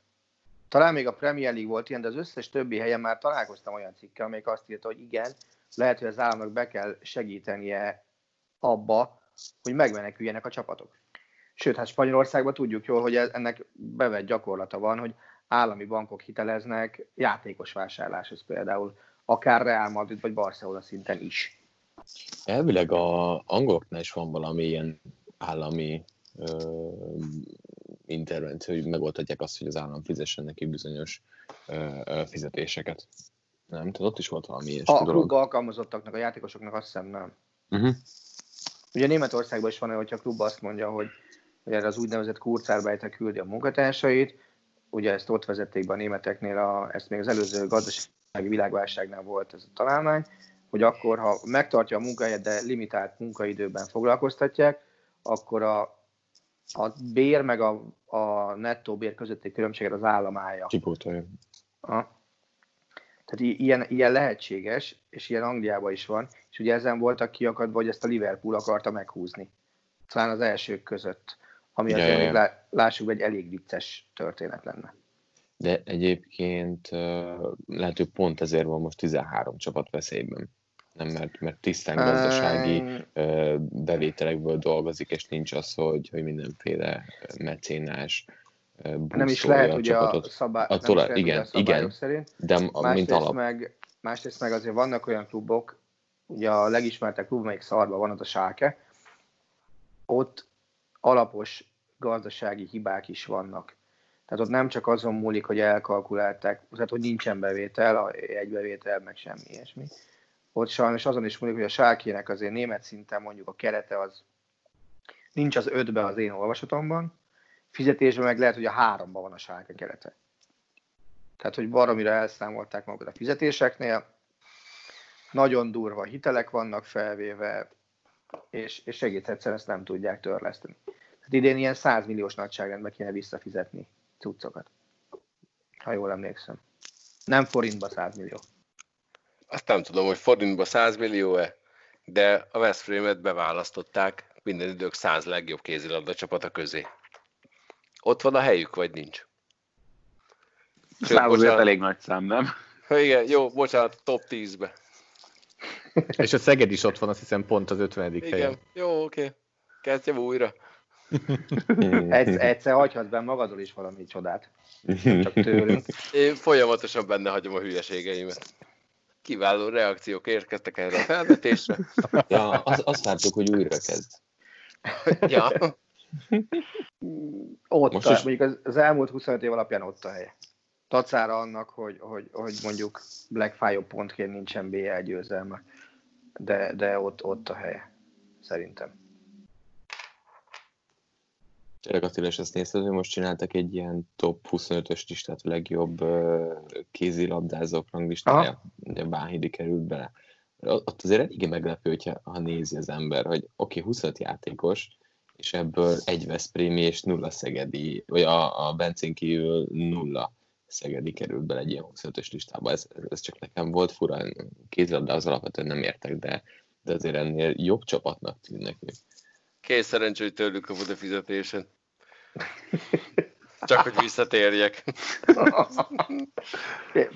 Talán még a Premier League volt ilyen, de az összes többi helyen már találkoztam olyan cikkel, amelyik azt írta, hogy igen, lehet, hogy az államnak be kell segítenie abba, hogy megmeneküljenek a csapatok. Sőt, hát Spanyolországban tudjuk jól, hogy ennek bevett gyakorlata van, hogy állami bankok hiteleznek játékos vásárláshoz például, akár Real Madrid vagy Barcelona szinten is. Elvileg a angoloknál is van valami ilyen állami ö, intervenció, hogy megoldhatják azt, hogy az állam fizessen neki bizonyos ö, ö, fizetéseket. Nem, tehát ott is volt valami ilyesmi A dolog. klub alkalmazottaknak, a játékosoknak azt hiszem nem. Uh-huh. Ugye Németországban is van olyan, hogyha a klub azt mondja, hogy, hogy erre az úgynevezett Kurzarbeitre küldi a munkatársait, ugye ezt ott vezették be a németeknél, a, ezt még az előző gazdasági világválságnál volt ez a találmány, hogy akkor, ha megtartja a munkahelyet, de limitált munkaidőben foglalkoztatják, akkor a, a bér meg a, a nettó bér közötti különbséget az állam állja. Kipótolja. Tehát ilyen, ilyen lehetséges, és ilyen Angliában is van, és ugye ezen voltak kiakadva, hogy ezt a Liverpool akarta meghúzni. Talán az elsők között, ami azért ja, még lássuk, egy elég vicces történet lenne. De egyébként lehet, hogy pont ezért van most 13 csapat veszélyben. Nem, mert, mert tisztán gazdasági bevételekből dolgozik, és nincs az, hogy, hogy mindenféle mecénás Nem is lehet a ugye a, szabály, A nem is lehet, ugye igen, a szabályok igen. szerint. De a- mint Másrészt alap. meg, másrészt meg azért vannak olyan klubok, ugye a legismertebb klub, melyik szarban van, az a Schalke, ott alapos gazdasági hibák is vannak. Tehát ott nem csak azon múlik, hogy elkalkulálták, tehát hogy nincsen bevétel, a- egy bevétel, meg semmi ilyesmi. Ott sajnos azon is múlik, hogy a Schalke-nek azért német szinten mondjuk a kerete az nincs az ötbe az én olvasatomban, fizetésben meg lehet, hogy a háromban van a Schalke kerete. Tehát, hogy baromira elszámolták magukat a fizetéseknél, nagyon durva hitelek vannak felvéve, és, és egész egyszerűen ezt nem tudják törleszteni. Tehát idén ilyen 100 milliós nagyságrendben kéne visszafizetni cuccokat. Ha jól emlékszem. Nem forintba 100 millió. Azt nem tudom, hogy forintba 100 millió-e, de a Veszprémet beválasztották minden idők 100 legjobb kézilabda csapata közé. Ott van a helyük, vagy nincs? Azért bocsánat. elég nagy szám, nem? Ha igen, jó, bocsánat, top 10-be. És a Szeged is ott van, azt hiszem pont az 50. Igen, helyen. jó, oké. Kezdjem újra. Egyszer, egyszer hagyhatsz be magadról is valami csodát. Csak tőlünk. Én folyamatosan benne hagyom a hülyeségeimet. Kiváló reakciók érkeztek erre a felvetésre. ja, azt, azt vártuk, hogy újra kezd. ja. Ott, Most a, is- mondjuk az, az elmúlt 25 év alapján ott a helye. Tacára annak, hogy, hogy, hogy mondjuk legfájóbb pontként nincsen BL győzelme. De, de ott, ott a helye. Szerintem. Tényleg Attila, és azt nézted, hogy most csináltak egy ilyen top 25-ös listát, a legjobb kézilabdázók ranglistája, ugye Bánhidi került bele. Ott azért eléggé meglepő, hogyha, ha nézi az ember, hogy oké, okay, 25 játékos, és ebből egy Veszprémi és nulla Szegedi, vagy a, a Bencén kívül nulla Szegedi került bele egy ilyen 25-ös listába. Ez, ez csak nekem volt fura, kézilabdához alapvetően nem értek, de, de azért ennél jobb csapatnak tűnnek ők. Kész szerencsé, hogy tőlük kapod a fizetésen. Csak hogy visszatérjek.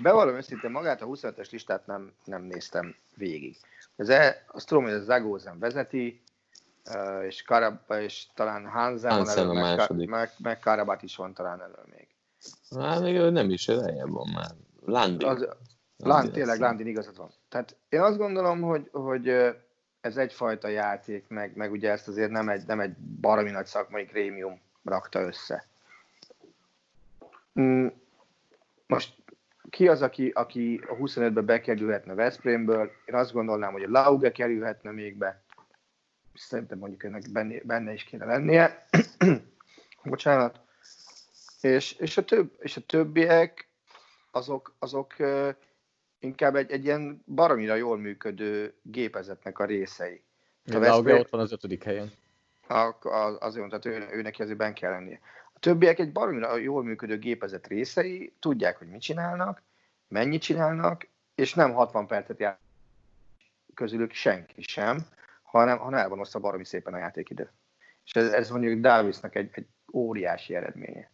Bevallom őszintén, magát a 25-ös listát nem, nem néztem végig. Az e, azt tudom, hogy a Zagózen vezeti, ö, és, Karab, és talán Hansen van Hansen elő, a meg, második. meg, meg Karabat is van talán elő még. Hát még ő nem is, lejjebb van már. Landi. Az, Land, tényleg Landin igazad van. Tehát én azt gondolom, hogy, hogy ez egyfajta játék, meg, meg ugye ezt azért nem egy, nem egy baromi nagy szakmai krémium rakta össze. Mm, Most ki az, aki, aki a 25-be bekerülhetne Veszprémből? Én azt gondolnám, hogy a Lauge kerülhetne még be. Szerintem mondjuk ennek benne, benne is kéne lennie. Bocsánat. És, és, a, több, és a többiek, azok, azok inkább egy, egy ilyen baromira jól működő gépezetnek a részei. A Veszprém... ott van az ötödik helyen. Azért mondta, ő, ő neki azért ben kell lennie. A többiek egy baromira jól működő gépezet részei, tudják, hogy mit csinálnak, mennyit csinálnak, és nem 60 percet jár közülük senki sem, hanem, hanem el van osztva baromi szépen a játékidő. És ez, ez mondjuk Davisnak egy, egy óriási eredménye.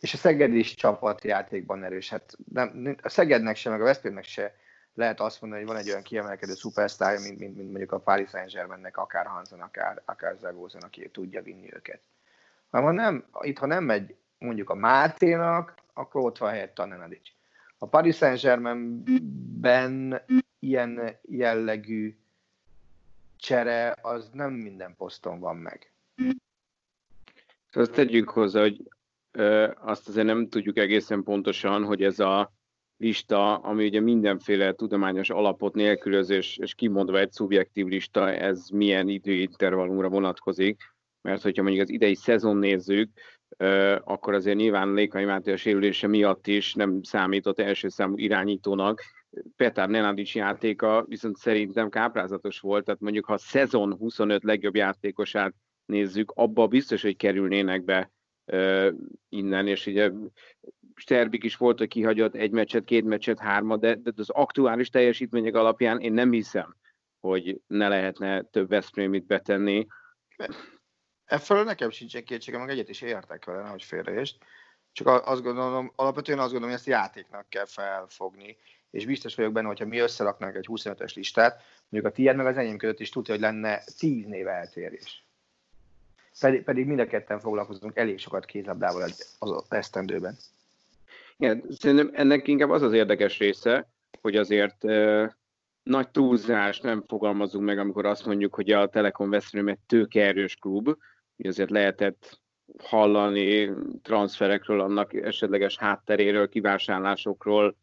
És a Szeged is csapatjátékban erős. Hát nem, a Szegednek se, meg a Veszprémnek se lehet azt mondani, hogy van egy olyan kiemelkedő szupersztárja, mint, mint, mint mondjuk a Paris Saint-Germainnek, akár Hansen, akár, akár Zagózon, aki tudja vinni őket. Ha nem, itt ha nem megy mondjuk a Máténak, akkor ott van helyett a. A Paris Saint-Germainben ilyen jellegű csere, az nem minden poszton van meg. Azt tegyük hozzá, hogy ö, azt azért nem tudjuk egészen pontosan, hogy ez a lista, ami ugye mindenféle tudományos alapot nélkülöz, és, és kimondva egy szubjektív lista, ez milyen időintervallumra vonatkozik, mert hogyha mondjuk az idei szezon nézzük, akkor azért nyilván Lékai Máté a sérülése miatt is nem számított első számú irányítónak. Petár Nenadics játéka viszont szerintem káprázatos volt, tehát mondjuk ha a szezon 25 legjobb játékosát nézzük, abba biztos, hogy kerülnének be innen, és ugye Sterbik is volt, hogy kihagyott egy meccset, két meccset, hármat, de, de az aktuális teljesítmények alapján én nem hiszem, hogy ne lehetne több Veszprémit betenni. Efelől nekem sincsen kétségem, meg egyet is értek vele, nehogy félreést. Csak azt gondolom, alapvetően azt gondolom, hogy ezt játéknak kell felfogni. És biztos vagyok benne, hogyha mi összeraknánk egy 25-ös listát, mondjuk a tiéd meg az enyém között is tudja, hogy lenne 10 név eltérés. Pedig, pedig mind a ketten foglalkozunk elég sokat kézlabdával az esztendőben. Igen, szerintem ennek inkább az az érdekes része, hogy azért e, nagy túlzás nem fogalmazunk meg, amikor azt mondjuk, hogy a Telekom Veszprém egy tőkeerős klub, hogy azért lehetett hallani transferekről, annak esetleges hátteréről, kivásárlásokról,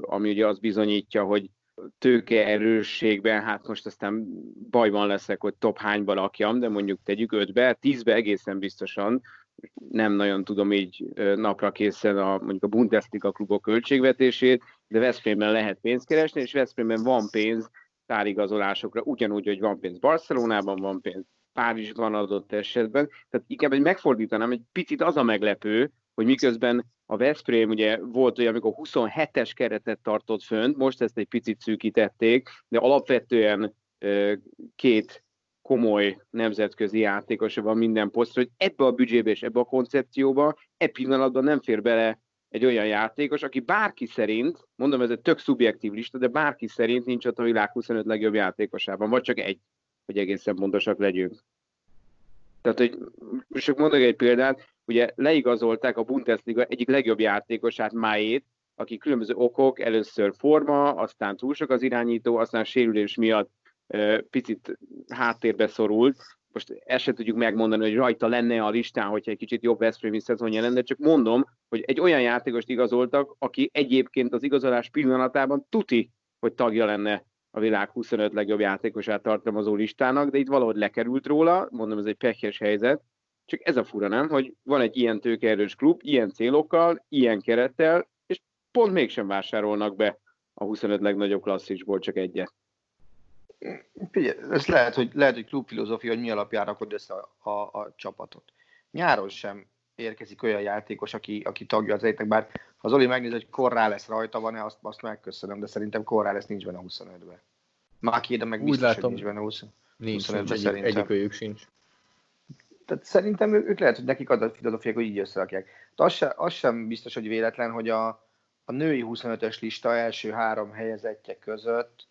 ami ugye azt bizonyítja, hogy tőke erősségben, hát most aztán bajban leszek, hogy top hányba lakjam, de mondjuk tegyük ötbe, tízbe egészen biztosan, nem nagyon tudom így napra készen a, mondjuk a Bundesliga klubok költségvetését, de Veszprémben lehet pénzt keresni, és Veszprémben van pénz tárigazolásokra, ugyanúgy, hogy van pénz Barcelonában, van pénz Párizsban adott esetben. Tehát inkább egy megfordítanám, egy picit az a meglepő, hogy miközben a Veszprém ugye volt olyan, amikor 27-es keretet tartott fönt, most ezt egy picit szűkítették, de alapvetően két komoly nemzetközi játékosa van minden posztra, hogy ebbe a büdzsébe és ebbe a koncepcióba e pillanatban nem fér bele egy olyan játékos, aki bárki szerint, mondom, ez egy tök szubjektív lista, de bárki szerint nincs ott a világ 25 legjobb játékosában, vagy csak egy, hogy egészen pontosak legyünk. Tehát, hogy most csak mondok egy példát, ugye leigazolták a Bundesliga egyik legjobb játékosát, Máét, aki különböző okok, először forma, aztán túl sok az irányító, aztán sérülés miatt picit háttérbe szorult. Most ezt se tudjuk megmondani, hogy rajta lenne a listán, hogyha egy kicsit jobb Veszprémi szezonja lenne, csak mondom, hogy egy olyan játékost igazoltak, aki egyébként az igazolás pillanatában tuti, hogy tagja lenne a világ 25 legjobb játékosát tartalmazó listának, de itt valahogy lekerült róla, mondom, ez egy pekes helyzet, csak ez a fura, nem, hogy van egy ilyen tőkeerős klub, ilyen célokkal, ilyen kerettel, és pont mégsem vásárolnak be a 25 legnagyobb klasszisból csak egyet. Figyelj, ez lehet, hogy, lehet, hogy klubfilozófia, hogy mi alapján rakod össze a, a, a csapatot. Nyáron sem érkezik olyan játékos, aki, aki tagja az egynek, bár ha Zoli megnéz, hogy korrá lesz rajta van-e, azt, azt megköszönöm, de szerintem korrá lesz nincs benne a 25-ben. Máki, de meg biztos, Úgy látom, hogy nincs benne a 20, nincs, 25 nincs, szerintem. Egyik őjük sincs. Tehát szerintem ők lehet, hogy nekik az a filozófiák, hogy így összerakják. De az, sem, az sem biztos, hogy véletlen, hogy a, a női 25-ös lista első három helyezettje között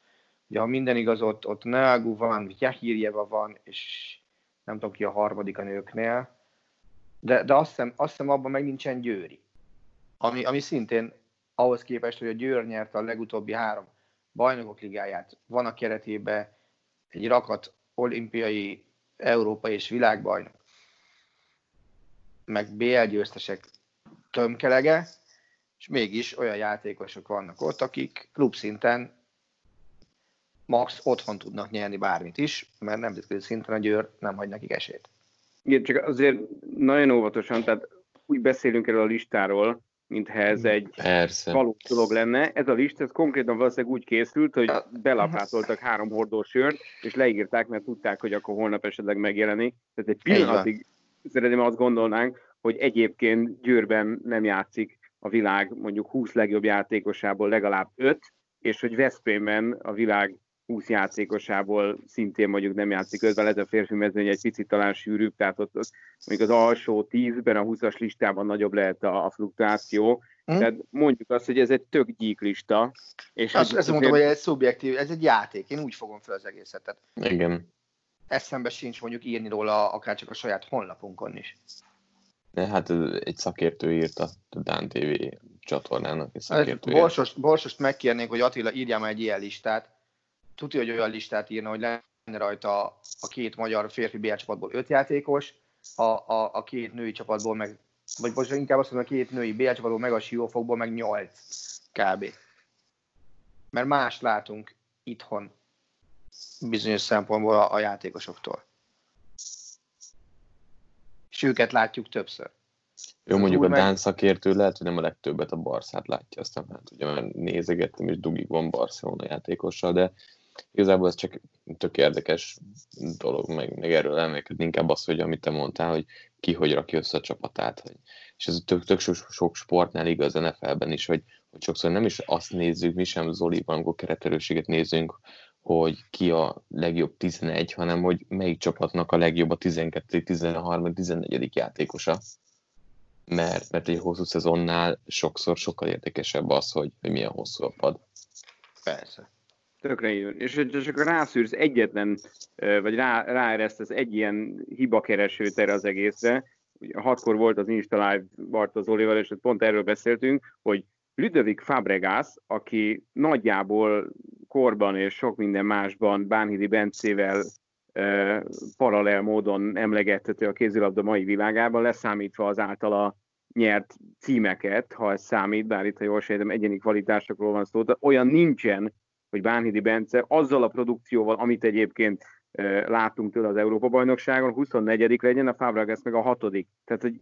Ugye, ha minden igaz, ott, ott Neagu van, Jahirjeva van, és nem tudom ki a harmadik a nőknél, de, de azt, hiszem, azt hiszem abban meg nincsen Győri. Ami, ami szintén ahhoz képest, hogy a Győr nyerte a legutóbbi három bajnokok ligáját, van a keretében egy rakat olimpiai, európai és világbajnok, meg BL győztesek tömkelege, és mégis olyan játékosok vannak ott, akik klubszinten max otthon tudnak nyerni bármit is, mert nemzetközi szinten a Győr nem hagy nekik esélyt. Igen, csak azért nagyon óvatosan, tehát úgy beszélünk erről a listáról, mintha ez egy Persze. valós dolog lenne. Ez a lista, ez konkrétan valószínűleg úgy készült, hogy belapátoltak három hordó sört, és leírták, mert tudták, hogy akkor holnap esetleg megjelenik. Tehát egy pillanatig szeretném azt gondolnánk, hogy egyébként Győrben nem játszik a világ mondjuk 20 legjobb játékosából legalább 5, és hogy Veszprémben a világ 20 játékosából szintén mondjuk nem játszik közben, lehet a férfi mezőny egy picit talán sűrűbb, tehát ott, ott mondjuk az alsó 10-ben, a 20-as listában nagyobb lehet a, a fluktuáció. Hmm. Tehát mondjuk azt, hogy ez egy tök gyík lista. És azt, ezt mondom, hogy ez szubjektív, ez egy játék, én úgy fogom fel az egészet. Tehát Igen. Eszembe sincs mondjuk írni róla akár csak a saját honlapunkon is. De hát egy szakértő írta a Dán TV csatornának. Egy szakértő Borsos, Borsost megkérnénk, hogy Attila írjam egy ilyen listát, tudja, hogy olyan listát írna, hogy lenne rajta a két magyar férfi BL csapatból öt játékos, a, a, a két női csapatból meg, vagy most inkább azt mondom, a két női BL csapatból meg a siófokból meg nyolc kb. Mert más látunk itthon bizonyos szempontból a, a játékosoktól. És őket látjuk többször. Jó, mondjuk a Dán szakértő lehet, hogy nem a legtöbbet a Barszát látja, aztán hát ugye már nézegettem, és dugig van Barcelona játékossal, de igazából ez csak tök érdekes dolog, meg, meg erről elmélkedni inkább az, hogy amit te mondtál, hogy ki hogy rakja össze a csapatát. Hogy, és ez tök, tök sok, sok sportnál igaz NFL-ben is, hogy, hogy sokszor nem is azt nézzük, mi sem Zoliban, amikor kereterőséget nézzünk, hogy ki a legjobb 11, hanem hogy melyik csapatnak a legjobb a 12., 13., 14. játékosa. Mert, mert egy hosszú szezonnál sokszor sokkal érdekesebb az, hogy, hogy milyen hosszú a pad. Persze. Tökre jön. És csak rászűrsz egyetlen, vagy rá, ráeresztesz egy ilyen hibakeresőt erre az egészre, hatkor volt az Insta Live Bartos Olival, és pont erről beszéltünk, hogy Ludovic Fabregas, aki nagyjából korban és sok minden másban Bánhidi Bencével e, paralel módon emlegethető a kézilabda mai világában, leszámítva az általa nyert címeket, ha ez számít, bár itt, ha jól sejtem, egyéni kvalitásokról van szó, de olyan nincsen, hogy Bánhidi Bence azzal a produkcióval, amit egyébként látunk tőle az Európa-bajnokságon, 24 legyen, a Fabregas meg a hatodik. Tehát, hogy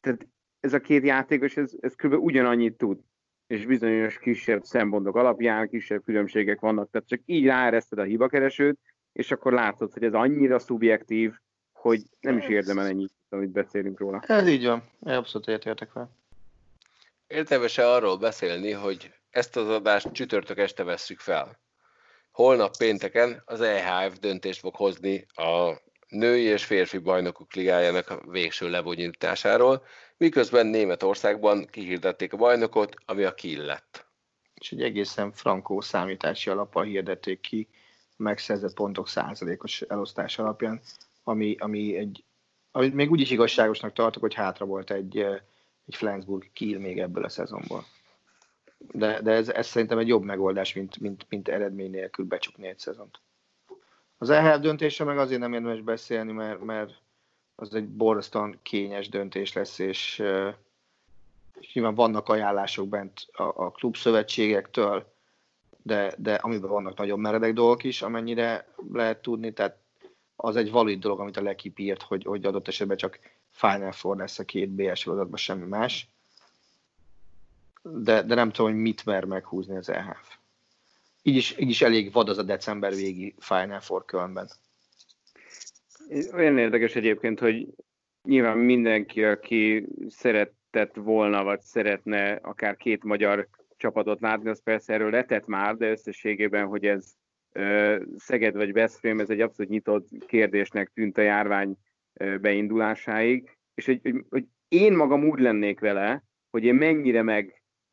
tehát ez a két játékos, ez, ez kb. ugyanannyit tud és bizonyos kisebb szempontok alapján kisebb különbségek vannak, tehát csak így ráereszted a hibakeresőt, és akkor látod, hogy ez annyira szubjektív, hogy nem is érdemel ennyit, amit beszélünk róla. Ez így van, abszolút értek fel. Érdemes-e arról beszélni, hogy ezt az adást csütörtök este vesszük fel? Holnap pénteken az EHF döntést fog hozni a női és férfi bajnokok ligájának a végső lebonyításáról, miközben Németországban kihirdették a bajnokot, ami a Kiel lett. És egy egészen frankó számítási alappal hirdették ki megszerzett pontok százalékos elosztás alapján, ami, ami egy amit még úgy is igazságosnak tartok, hogy hátra volt egy, egy Flensburg Kiel még ebből a szezonból. De, de ez, ez szerintem egy jobb megoldás, mint, mint, mint eredmény nélkül becsukni egy szezont. Az EHF döntése meg azért nem érdemes beszélni, mert, mert az egy borzasztóan kényes döntés lesz, és, és nyilván vannak ajánlások bent a, a klubszövetségektől, de, de amiben vannak nagyon meredek dolgok is, amennyire lehet tudni, tehát az egy valid dolog, amit a Lekip hogy, hogy adott esetben csak Final Four lesz a két BS sorozatban, semmi más. De, de nem tudom, hogy mit mer meghúzni az EHF. Így is, így is elég vad az a december végi Final Four Kölnben. Olyan érdekes egyébként, hogy nyilván mindenki, aki szeretett volna, vagy szeretne akár két magyar csapatot látni, az persze erről letett már, de összességében, hogy ez Szeged vagy Veszprém, ez egy abszolút nyitott kérdésnek tűnt a járvány beindulásáig, és hogy, hogy, hogy én magam úgy lennék vele, hogy én mennyire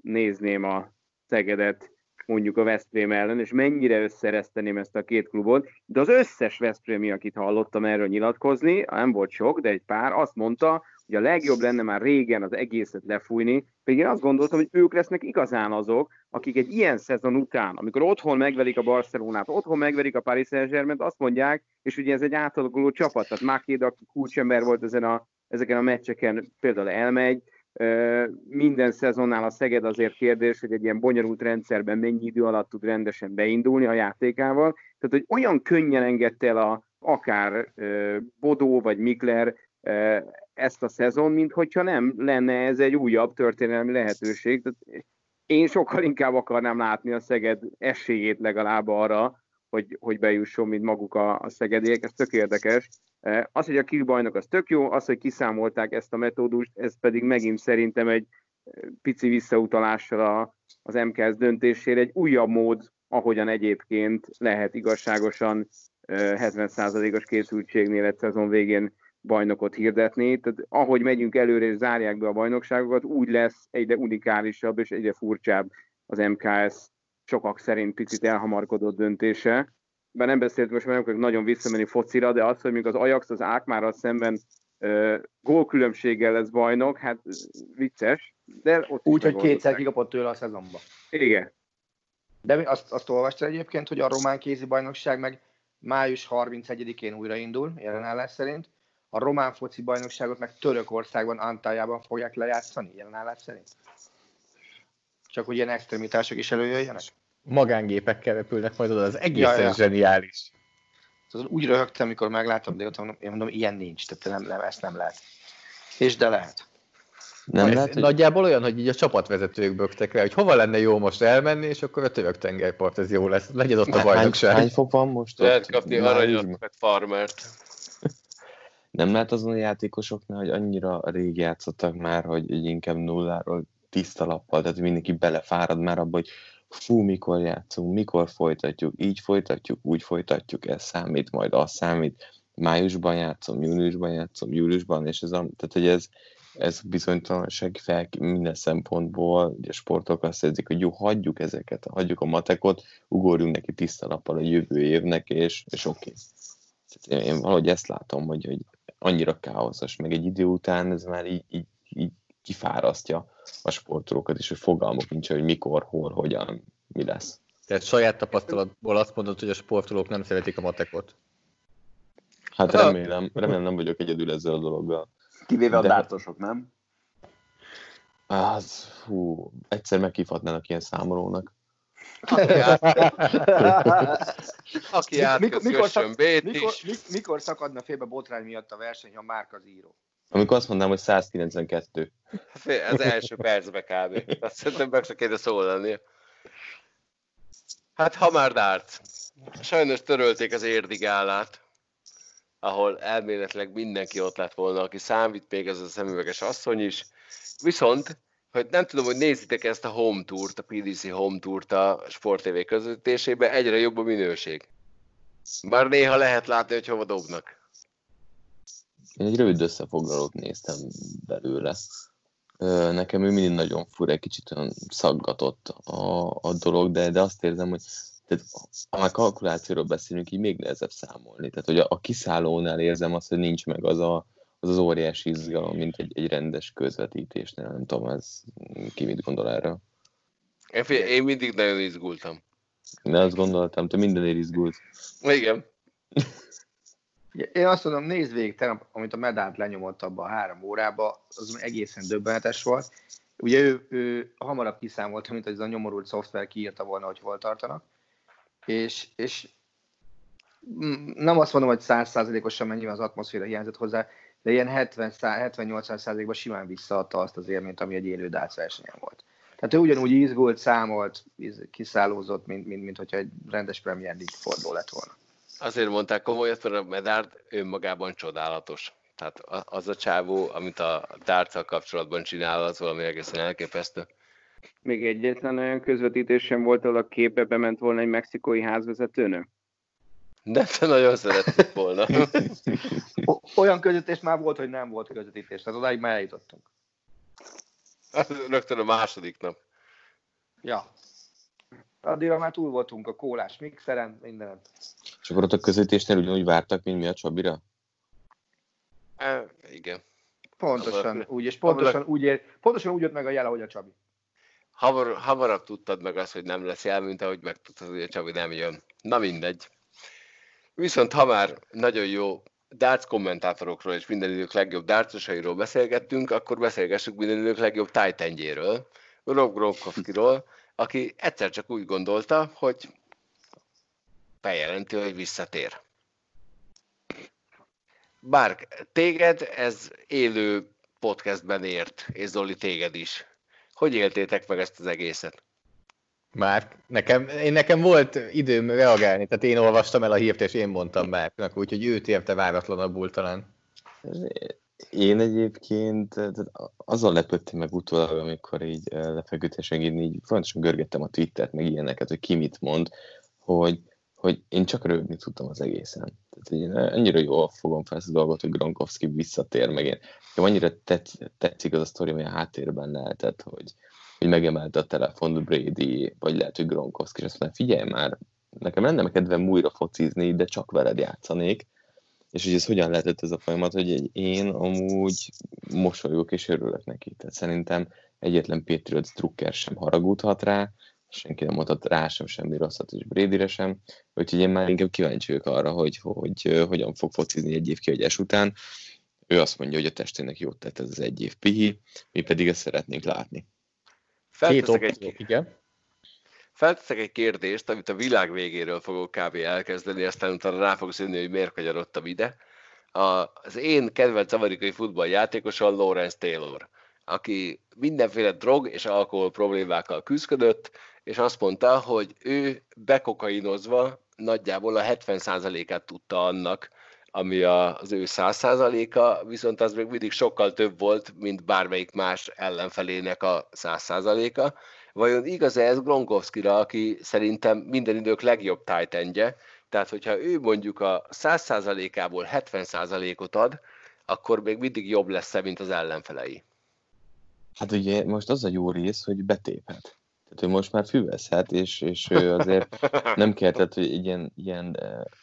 megnézném a Szegedet mondjuk a Veszprém ellen, és mennyire összereszteném ezt a két klubot, de az összes Veszprémi, akit hallottam erről nyilatkozni, nem volt sok, de egy pár, azt mondta, hogy a legjobb lenne már régen az egészet lefújni, pedig én azt gondoltam, hogy ők lesznek igazán azok, akik egy ilyen szezon után, amikor otthon megverik a Barcelonát, otthon megverik a Paris Saint-Germain, azt mondják, és ugye ez egy átalakuló csapat, tehát Mákéd, aki kulcsember volt ezen a, ezeken a meccseken, például elmegy, minden szezonnál a Szeged azért kérdés, hogy egy ilyen bonyolult rendszerben mennyi idő alatt tud rendesen beindulni a játékával. Tehát, hogy olyan könnyen engedte el a, akár Bodó vagy Mikler ezt a szezon, mint hogyha nem lenne ez egy újabb történelmi lehetőség. Tehát én sokkal inkább akarnám látni a Szeged esélyét legalább arra, hogy, hogy bejusson, mint maguk a, a szegediek, ez tök érdekes. Az, hogy a kisbajnok, az tök jó, az, hogy kiszámolták ezt a metódust, ez pedig megint szerintem egy pici visszautalással a, az MKS döntésére egy újabb mód, ahogyan egyébként lehet igazságosan 70%-os készültségnél egy szezon végén bajnokot hirdetni. Tehát ahogy megyünk előre és zárják be a bajnokságokat, úgy lesz egyre unikálisabb és egyre furcsább az MKS sokak szerint picit elhamarkodott döntése. Bár nem beszélt most már nem akarok nagyon visszamenni focira, de az, hogy még az Ajax az Ákmárral szemben uh, gólkülönbséggel lesz bajnok, hát vicces. De ott Úgy, hogy kétszer kikapott tőle a szezonba. Igen. De azt, azt olvastad egyébként, hogy a román kézi bajnokság meg május 31-én újraindul, jelenállás szerint. A román foci bajnokságot meg Törökországban, Antályában fogják lejátszani, jelenállás szerint. Csak hogy ilyen extremitások is előjöjjenek? Magángépekkel repülnek majd oda, az egészen ja, ja. zseniális. Szóval úgy röhögtem, amikor megláttam, de ott mondom, én mondom, ilyen nincs, tehát nem, nem, ezt nem lehet. És de lehet. Nem lehet, hogy... Nagyjából olyan, hogy így a csapatvezetők bögtek rá, hogy hova lenne jó most elmenni, és akkor a török tengerpart, ez jó lesz. Legyen ott a bajnokság. Hány, hány fok van most? Lehet kapni aranyat, meg farmert. Nem lehet azon a játékosoknál, hogy annyira rég játszottak már, hogy inkább nulláról tiszta lappal, tehát mindenki belefárad már abba, hogy fú, mikor játszunk, mikor folytatjuk, így folytatjuk, úgy folytatjuk, ez számít, majd az számít, májusban játszom, júniusban játszom, júliusban, és ez, a, tehát hogy ez, ez bizonytalanság fel minden szempontból, ugye sportok azt érzik, hogy jó, hagyjuk ezeket, hagyjuk a matekot, ugorjunk neki tiszta nappal a jövő évnek, és, és oké. Okay. Én, én valahogy ezt látom, hogy, hogy annyira káoszos, meg egy idő után ez már így, így, így kifárasztja a sportolókat, és hogy fogalmuk nincs, hogy mikor, hol, hogyan, mi lesz. Tehát saját tapasztalatból azt mondod, hogy a sportolók nem szeretik a matekot? Hát remélem, remélem nem vagyok egyedül ezzel a dologgal. Kivéve De... a dártosok, nem? Az, hú, egyszer meghívhatnának ilyen számolónak. Aki át, mikor, mikor, szak, mikor, mikor szakadna félbe botrány miatt a verseny, ha Márk az író? Amikor azt mondanám, hogy 192. Az első percbe kb. Azt szerintem meg se kéne szólalni. Hát ha már dárt. Sajnos törölték az érdigálát, ahol elméletileg mindenki ott lett volna, aki számít, még ez a szemüveges asszony is. Viszont, hogy nem tudom, hogy nézitek ezt a home tourt, a PDC home tourt a Sport TV közvetítésébe, egyre jobb a minőség. Bár néha lehet látni, hogy hova dobnak. Én egy rövid összefoglalót néztem belőle. Nekem ő mindig nagyon fura, egy kicsit olyan szaggatott a, a dolog, de, de azt érzem, hogy tehát, ha már kalkulációról beszélünk, így még nehezebb számolni. Tehát, hogy a, a kiszállónál érzem azt, hogy nincs meg az a, az, az óriási izgalom, mint egy, egy rendes közvetítésnél. Nem tudom, ez ki mit gondol erről. Én, mindig nagyon izgultam. De azt gondoltam, te mindenért izgult. Igen. Én azt mondom, nézd végig tegnap, amit a medált lenyomott abba a három órába, az egészen döbbenetes volt. Ugye ő, ő hamarabb kiszámolta, mint ez a nyomorult szoftver kiírta volna, hogy hol tartanak. És, és nem azt mondom, hogy százszázalékosan mennyi az atmoszféra hiányzott hozzá, de ilyen 70-80 százalékban simán visszaadta azt az élményt, ami egy élő dác versenyen volt. Tehát ő ugyanúgy izgult, számolt, kiszállózott, mint, mint, mint hogyha egy rendes Premier League forduló lett volna. Azért mondták komolyan, mert a Medard önmagában csodálatos. Tehát az a csávó, amit a dárccal kapcsolatban csinál, az valami egészen elképesztő. Még egyetlen olyan közvetítés sem volt, ahol a képbe bement volna egy mexikói házvezetőnő? De te nagyon szerették volna. Olyan közvetítés már volt, hogy nem volt közvetítés, tehát odáig már eljutottunk. Rögtön a második nap. Ja. Addigra már túl voltunk a kólás mixeren, minden. És akkor ott a közvetítésnél ugyanúgy vártak, mint mi a Csabira? E, igen. Pontosan úgy, és pontosan úgy, ér, pontosan úgy jött meg a jele, hogy a Csabi. Hamar, hamarabb tudtad meg azt, hogy nem lesz jel, mint ahogy megtudtad, hogy a Csabi nem jön. Na mindegy. Viszont ha már nagyon jó darts kommentátorokról és minden idők legjobb dartsosairól beszélgettünk, akkor beszélgessük minden idők legjobb tájtengyéről, Rob Gronkowskiról, aki egyszer csak úgy gondolta, hogy bejelenti, hogy visszatér. Bár téged ez élő podcastben ért, és Zoli téged is. Hogy éltétek meg ezt az egészet? Már nekem, én nekem volt időm reagálni, tehát én olvastam el a hírt, és én mondtam Márknak, úgyhogy őt érte váratlanabbul talán. Én egyébként tehát azon lepődtem meg utólag, amikor így lefeküdtésen így, így fontosan görgettem a Twittert, meg ilyeneket, hogy ki mit mond, hogy, hogy én csak rögni tudtam az egészen. Tehát így annyira jól fogom fel ezt a dolgot, hogy Gronkowski visszatér, meg én, én annyira tetszik, tetszik az a sztori, ami a háttérben lehetett, hogy, hogy megemelte a telefont Brady, vagy lehet, hogy Gronkowski, és azt mondja, figyelj már, nekem lenne kedvem újra focizni, de csak veled játszanék, és hogy ez hogyan lehetett ez a folyamat, hogy én amúgy mosolyogok és örülök neki. Tehát szerintem egyetlen Patriots drukker sem haragudhat rá, senki nem mondhat rá sem semmi rosszat, és brady sem. Úgyhogy én már inkább kíváncsi vagyok arra, hogy, hogy, hogy hogyan fog focizni egy év kihagyás után. Ő azt mondja, hogy a testének jót tett ez az egy év pihi, mi pedig ezt szeretnénk látni. Felteszek egy, igen. Felteszek egy kérdést, amit a világ végéről fogok kb. elkezdeni, aztán utána rá fogsz jönni, hogy miért kanyarodtam ide. Az én kedvenc amerikai futballjátékosom Lawrence Taylor, aki mindenféle drog és alkohol problémákkal küzdött, és azt mondta, hogy ő bekokainozva nagyjából a 70%-át tudta annak, ami az ő 100%-a, viszont az még mindig sokkal több volt, mint bármelyik más ellenfelének a 100%-a. Vajon igaz ez Gronkowski-ra, aki szerintem minden idők legjobb tight tehát hogyha ő mondjuk a 100%-ából 70%-ot ad, akkor még mindig jobb lesz mint az ellenfelei. Hát ugye most az a jó rész, hogy betéphet. Tehát ő most már füvezhet, és, és ő azért nem kellett, hogy ilyen, ilyen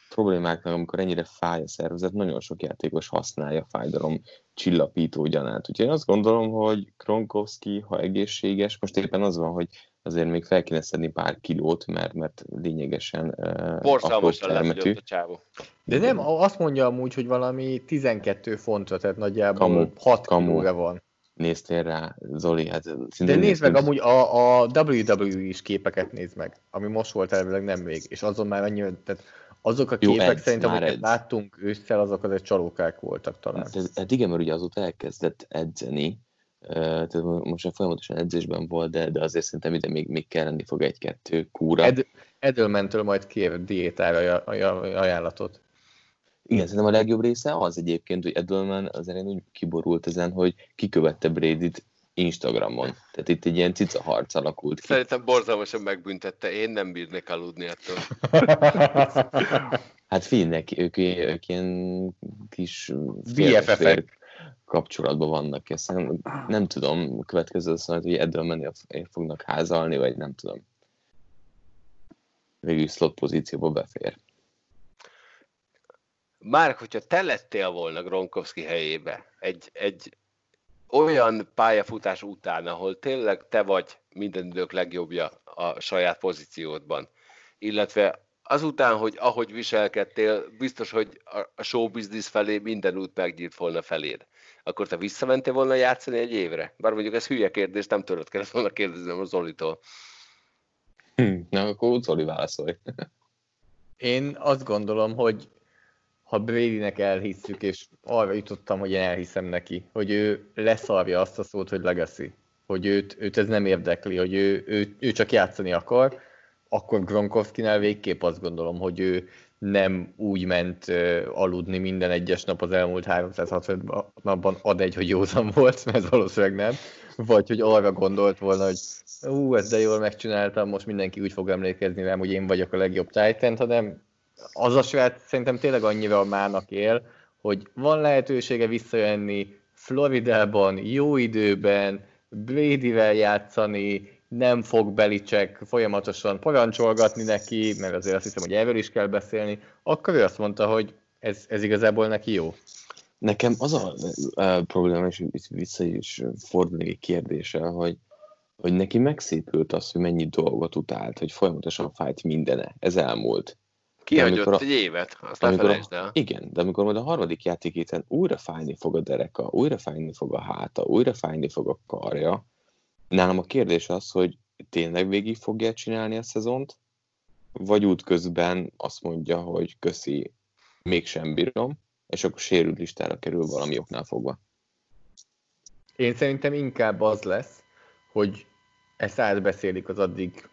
problémáknak, amikor ennyire fáj a szervezet, nagyon sok játékos használja fájdalom csillapító gyanát. Úgyhogy én azt gondolom, hogy Kronkowski, ha egészséges, most éppen az van, hogy azért még fel kéne szedni pár kilót, mert, mert lényegesen uh, Borzalmasan a csávó. De nem, azt mondja amúgy, hogy valami 12 fontra, tehát nagyjából kamu, 6 kamu. kilóra van néztél rá, Zoli? Hát De nézd meg, amúgy a, a WWE is képeket nézd meg, ami most volt elvileg nem még, és azon már annyi, tehát azok a képek Jó, szerintem, amiket láttunk ősszel, azok azért csalókák voltak talán. Hát, hát igen, mert ugye azóta elkezdett edzeni, tehát most folyamatosan edzésben volt, de, de azért szerintem ide még, még kelleni fog egy-kettő kúra. Ed, Edelmentől majd kér diétára ajánlatot. Igen, szerintem a legjobb része az egyébként, hogy Edelman azért én úgy kiborult ezen, hogy kikövette Brady-t Instagramon. Tehát itt egy ilyen cica harc alakult ki. Szerintem borzalmasan megbüntette, én nem bírnék aludni ettől. hát figyelj, ők, ők ilyen kis bff kapcsolatban vannak, és nem tudom, a következő azt mondja, hogy Edelman fognak házalni, vagy nem tudom. Végül slot pozícióba befér. Már hogyha te lettél volna Gronkowski helyébe, egy, egy olyan pályafutás után, ahol tényleg te vagy minden idők legjobbja a saját pozíciódban, illetve azután, hogy ahogy viselkedtél, biztos, hogy a show business felé minden út megnyílt volna feléd. Akkor te visszamentél volna játszani egy évre? Bár mondjuk ez hülye kérdés, nem törött kellett volna kérdeznem a Zolitól. Hm, na, akkor Zoli válaszolj. Én azt gondolom, hogy ha Bradynek elhisszük, és arra jutottam, hogy én elhiszem neki, hogy ő leszarja azt a szót, hogy legacy, hogy őt, őt ez nem érdekli, hogy ő, ő, ő csak játszani akar, akkor Gronkowski-nál végképp azt gondolom, hogy ő nem úgy ment aludni minden egyes nap az elmúlt 360 napban, ad egy, hogy józan volt, mert valószínűleg nem, vagy hogy arra gondolt volna, hogy ú, ezt de jól megcsináltam, most mindenki úgy fog emlékezni rám, hogy én vagyok a legjobb Titan, hanem az a srác szerintem tényleg annyira mának él, hogy van lehetősége visszajönni Floridában, jó időben, Bradyvel játszani, nem fog Belicek folyamatosan parancsolgatni neki, mert azért azt hiszem, hogy erről is kell beszélni, akkor ő azt mondta, hogy ez, ez igazából neki jó. Nekem az a, probléma, és vissza is fordulni egy kérdése, hogy, hogy neki megszépült az, hogy mennyi dolgot utált, hogy folyamatosan fájt mindene. Ez elmúlt. Kihagyott a, egy évet, azt amikor el. Igen, de amikor majd a harmadik játék héten újra fájni fog a dereka, újra fájni fog a háta, újra fájni fog a karja, nálam a kérdés az, hogy tényleg végig fogja csinálni a szezont, vagy útközben azt mondja, hogy köszi, mégsem bírom, és akkor sérült listára kerül valami oknál fogva. Én szerintem inkább az lesz, hogy ezt átbeszélik az addig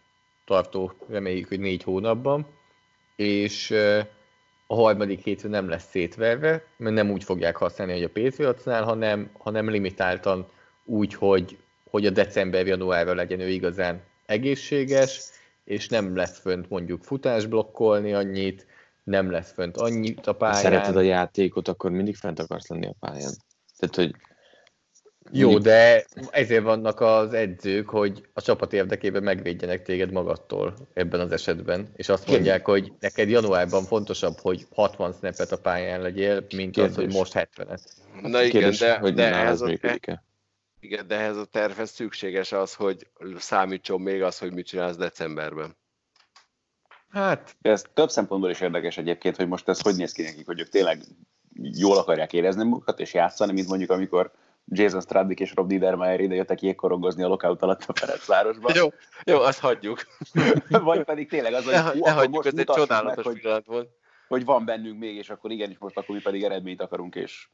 tartó, reméljük, hogy négy hónapban, és a harmadik hétre nem lesz szétverve, mert nem úgy fogják használni, hogy a Patriotsnál, hanem, hanem limitáltan úgy, hogy, hogy a december-januárra legyen ő igazán egészséges, és nem lesz fönt mondjuk futás blokkolni annyit, nem lesz fönt annyit a pályán. Ha szereted a játékot, akkor mindig fent akarsz lenni a pályán. Tehát, hogy jó, de ezért vannak az edzők, hogy a csapat érdekében megvédjenek téged magadtól ebben az esetben, és azt mondják, hogy neked januárban fontosabb, hogy 60 snappet a pályán legyél, mint Kérdés. az, hogy most 70-et. Na igen, Kérdés, de, hogy de ez a, e, igen, de ehhez a tervhez szükséges az, hogy számítson még az, hogy mit csinálsz decemberben. Hát... Ez több szempontból is érdekes egyébként, hogy most ez hogy néz ki nekik, hogy ők tényleg jól akarják érezni magukat és játszani, mint mondjuk amikor Jason Straddick és Rob Niedermayer ide jöttek jégkorogozni a lockout alatt a Ferencvárosban. Jó, jó, azt hagyjuk. Vagy pedig tényleg az, hogy ne, ne hagyjuk, ez egy csodálatos meg, pillanat volt. Hogy van bennünk még, és akkor igenis most akkor mi pedig eredményt akarunk, és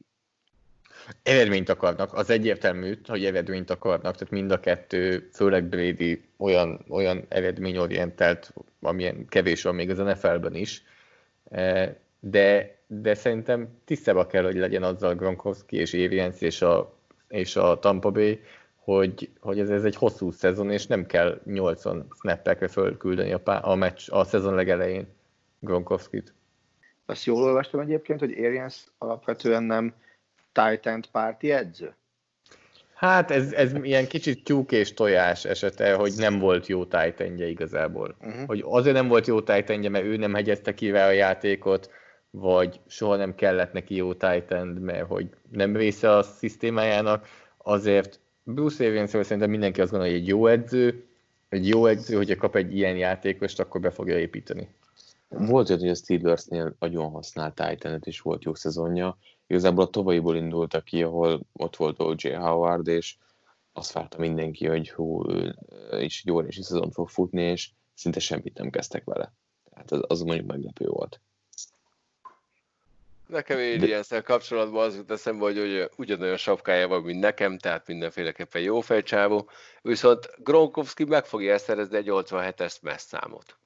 Eredményt akarnak, az egyértelmű, hogy eredményt akarnak, tehát mind a kettő, főleg Brady olyan, olyan eredményorientált, amilyen kevés van még az NFL-ben is, e, de, de szerintem tisztába kell, hogy legyen azzal Gronkowski és Arians és a és a Tampa Bay, hogy, hogy ez, ez egy hosszú szezon, és nem kell 80 snappekre fölküldeni a, pá- a, meccs, a szezon legelején Gronkowski-t. Azt jól olvastam egyébként, hogy Arians alapvetően nem Titan párti edző? Hát ez, ez ilyen kicsit tyúk és tojás esete, hogy nem volt jó titan igazából. Uh-huh. Hogy azért nem volt jó titan mert ő nem hegyezte ki a játékot, vagy soha nem kellett neki jó Titan, mert hogy nem része a szisztémájának, azért Bruce arians szerintem mindenki azt gondolja, hogy egy jó edző, egy jó edző, hogyha kap egy ilyen játékost, akkor be fogja építeni. Volt olyan, hogy a Steelersnél nagyon használt titan és volt jó szezonja. Igazából a tovaiból indultak ki, ahol ott volt O.J. Howard, és azt várta mindenki, hogy hú, ő is egy óriási szezon fog futni, és szinte semmit nem kezdtek vele. Tehát az, az mondjuk meglepő volt. Nekem Aliens-szel kapcsolatban az jut eszembe, hogy, hogy ugyanolyan sapkája van, mint nekem, tehát mindenféleképpen jó fejcsávó, viszont Gronkowski meg fogja szerezni egy 87-es messz számot.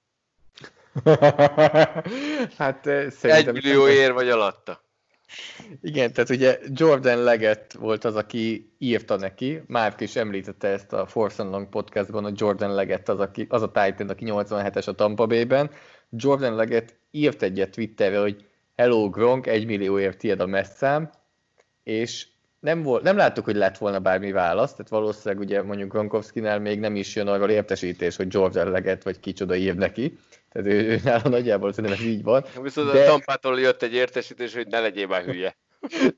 hát szerintem... Egy millió ér vagy alatta. Igen, tehát ugye Jordan Leggett volt az, aki írta neki, Márk is említette ezt a Force and Long podcastban, hogy Jordan Leggett az, aki, az a Titan, aki 87-es a Tampa Bay-ben. Jordan Leggett írt egyet Twitterre, hogy Hello Gronk, egy millióért tiéd a messzám, és nem, volt, nem láttuk, hogy lett volna bármi válasz, tehát valószínűleg ugye mondjuk Gronkowski-nál még nem is jön arról értesítés, hogy George Leggett vagy kicsoda ír neki, tehát ő, ő nála nagyjából szerintem ez így van. Viszont de... a Tampától jött egy értesítés, hogy ne legyél már hülye.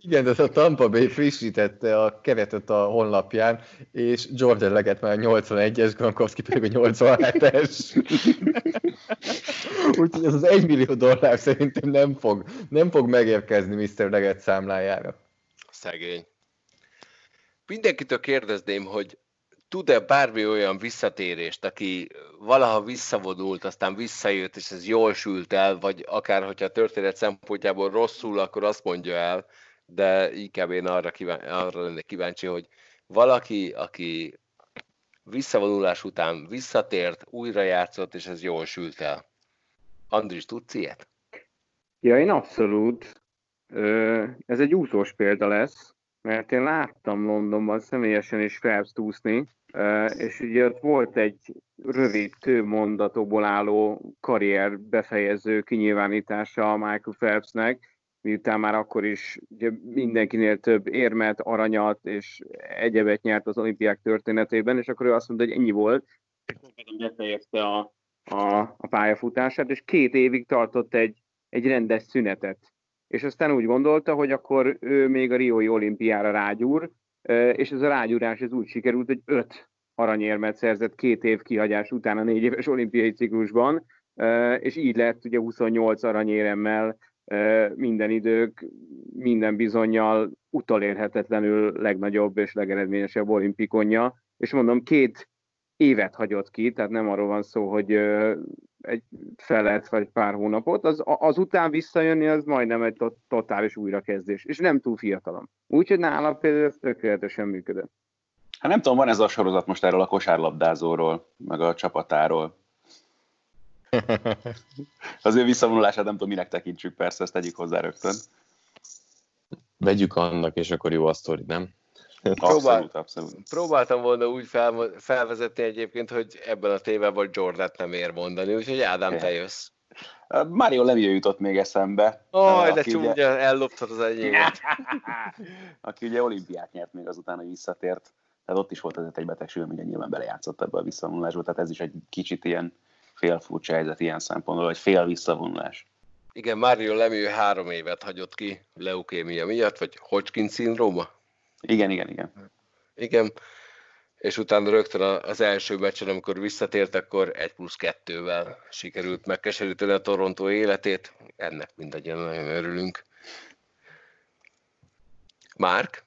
Igen, de a Tampa Bay frissítette a keretet a honlapján, és Jordan Leggett már 81-es, Gronkowski pedig a 87-es. Úgyhogy ez az 1 millió dollár szerintem nem fog, nem fog megérkezni Mr. Leggett számlájára. Szegény. Mindenkitől kérdezném, hogy tud-e bármi olyan visszatérést, aki valaha visszavonult, aztán visszajött, és ez jól sült el, vagy akár, hogyha a történet szempontjából rosszul, akkor azt mondja el, de inkább én arra, kíván, arra lennék kíváncsi, hogy valaki, aki visszavonulás után visszatért, újra játszott, és ez jól sült el. Andris, tudsz ilyet? Ja, én abszolút. Ez egy úszós példa lesz, mert én láttam Londonban személyesen is Phelps úszni, és ugye ott volt egy rövid mondatokból álló karrier befejező kinyilvánítása a Michael Phelpsnek, miután már akkor is ugye mindenkinél több érmet, aranyat és egyebet nyert az olimpiák történetében, és akkor ő azt mondta, hogy ennyi volt, és befejezte a, a, a pályafutását, és két évig tartott egy, egy rendes szünetet. És aztán úgy gondolta, hogy akkor ő még a Riói olimpiára rágyúr, és ez a rágyúrás ez úgy sikerült, hogy öt aranyérmet szerzett két év kihagyás után a négy éves olimpiai ciklusban, és így lett ugye 28 aranyéremmel minden idők, minden bizonyal utolérhetetlenül legnagyobb és legeredményesebb olimpikonja, és mondom, két évet hagyott ki, tehát nem arról van szó, hogy egy felet vagy pár hónapot, az, az után visszajönni, az majdnem egy to- totális újrakezdés, és nem túl fiatalom. Úgyhogy nálam például ez tökéletesen működött. Hát nem tudom, van ez a sorozat most erről a kosárlabdázóról, meg a csapatáról. Az ő visszavonulását nem tudom, minek tekintsük, persze, ezt tegyük hozzá rögtön. Vegyük annak, és akkor jó a sztori, nem? Abszolút, abszolút. Próbáltam volna úgy fel, felvezetni egyébként, hogy ebben a tévában Jordan nem ér mondani, úgyhogy Ádám, te jössz. Mario Lemieux jutott még eszembe. Aj, de csúnya, ugye- elloptad az enyémet. aki ugye olimpiát nyert még azután, hogy visszatért. Tehát ott is volt azért egy betegség, ugye nyilván belejátszott ebbe a visszavonulásba, tehát ez is egy kicsit ilyen fél furcsa helyzet ilyen szempontból, vagy fél visszavonulás. Igen, Mario Lemieux három évet hagyott ki leukémia miatt, vagy Hodgkin szindróma. Igen, igen, igen. Igen, és utána rögtön az első meccsen, amikor visszatért, akkor 1 plusz 2-vel sikerült megkeseríteni a Toronto életét. Ennek mindannyian nagyon örülünk. Márk?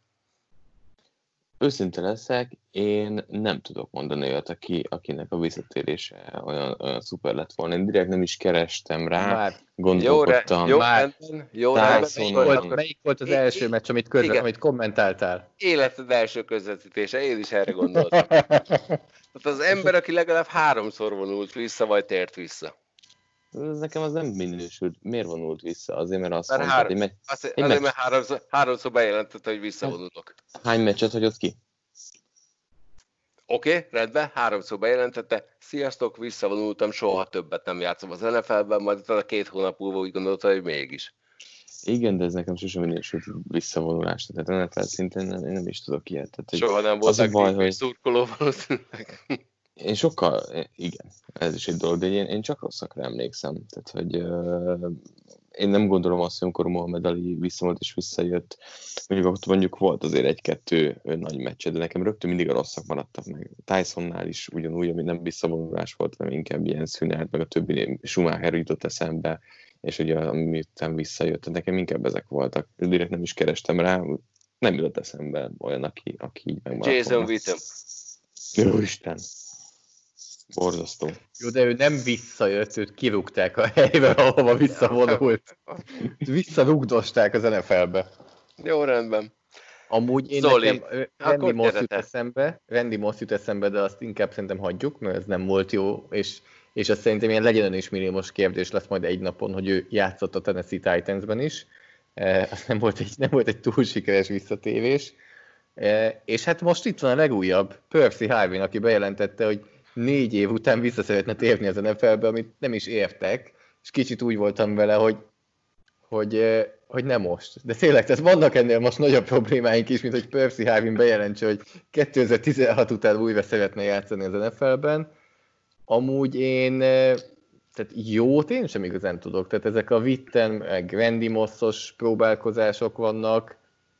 Őszinte leszek, én nem tudok mondani olyat, aki, akinek a visszatérése olyan, olyan szuper lett volna. Én direkt nem is kerestem rá, Már Jó, re, gondolkodtam. jó Már- rendben, jó Tyson rendben. Szóval- volt, melyik volt az első i- meccs, amit, közve, igen. amit kommentáltál? Életed első közvetítése, én is erre gondoltam. Tehát az ember, aki legalább háromszor vonult vissza, vagy tért vissza. Ez nekem az nem minősült. Miért vonult vissza? Azért, mert azt Mert mondtad, három- Egy azért, meccs. mert háromszor, háromszor bejelentette, hogy visszavonulok. hány meccset hagyott ki? Oké, okay, rendben, háromszor bejelentette, sziasztok, visszavonultam, soha többet nem játszom az NFL-ben, majd utána két hónap múlva úgy gondolta, hogy mégis. Igen, de ez nekem sosem minősült visszavonulás. Tehát NFL szinten nem, én nem is tudok ilyet. Tehát, Soha nem a baj, baj, hogy szurkoló valószínűleg. Én sokkal, igen, ez is egy dolog, de én, én csak rosszakra emlékszem. Tehát, hogy uh, én nem gondolom azt, hogy amikor Mohamed Ali visszavolt és visszajött, mondjuk ott mondjuk volt azért egy-kettő nagy meccse, de nekem rögtön mindig a rosszak maradtak meg. Tysonnál is ugyanúgy, ami nem visszavonulás volt, hanem inkább ilyen szünet, meg a többi Schumacher jutott eszembe, és ugye ami után visszajött, nekem inkább ezek voltak. Direkt nem is kerestem rá, nem jutott eszembe olyan, aki, aki így megmaradt Jason. Witten. Jó Isten! Borzasztó. Jó, de ő nem visszajött, őt kirúgták a helybe, ahova visszavonult. Visszarugdosták az NFL-be. Jó, rendben. Amúgy én Zoli, nekem Randy Moss jut eszembe, Randy Moss jut eszembe, de azt inkább szerintem hagyjuk, mert ez nem volt jó, és, és azt szerintem ilyen legyen is milliómos kérdés lesz majd egy napon, hogy ő játszott a Tennessee Titansben is. E, az nem volt, egy, nem volt egy túl sikeres visszatérés. E, és hát most itt van a legújabb, Percy Harvin, aki bejelentette, hogy négy év után vissza szeretne térni az NFL-be, amit nem is értek, és kicsit úgy voltam vele, hogy hogy, hogy nem most. De tényleg, tehát vannak ennél most nagyobb problémáink is, mint hogy Percy Harvin bejelentse, hogy 2016 után újra szeretne játszani az NFL-ben. Amúgy én, eh, tehát jót én sem igazán tudok. Tehát ezek a Witten, meg Randy Mossos próbálkozások vannak,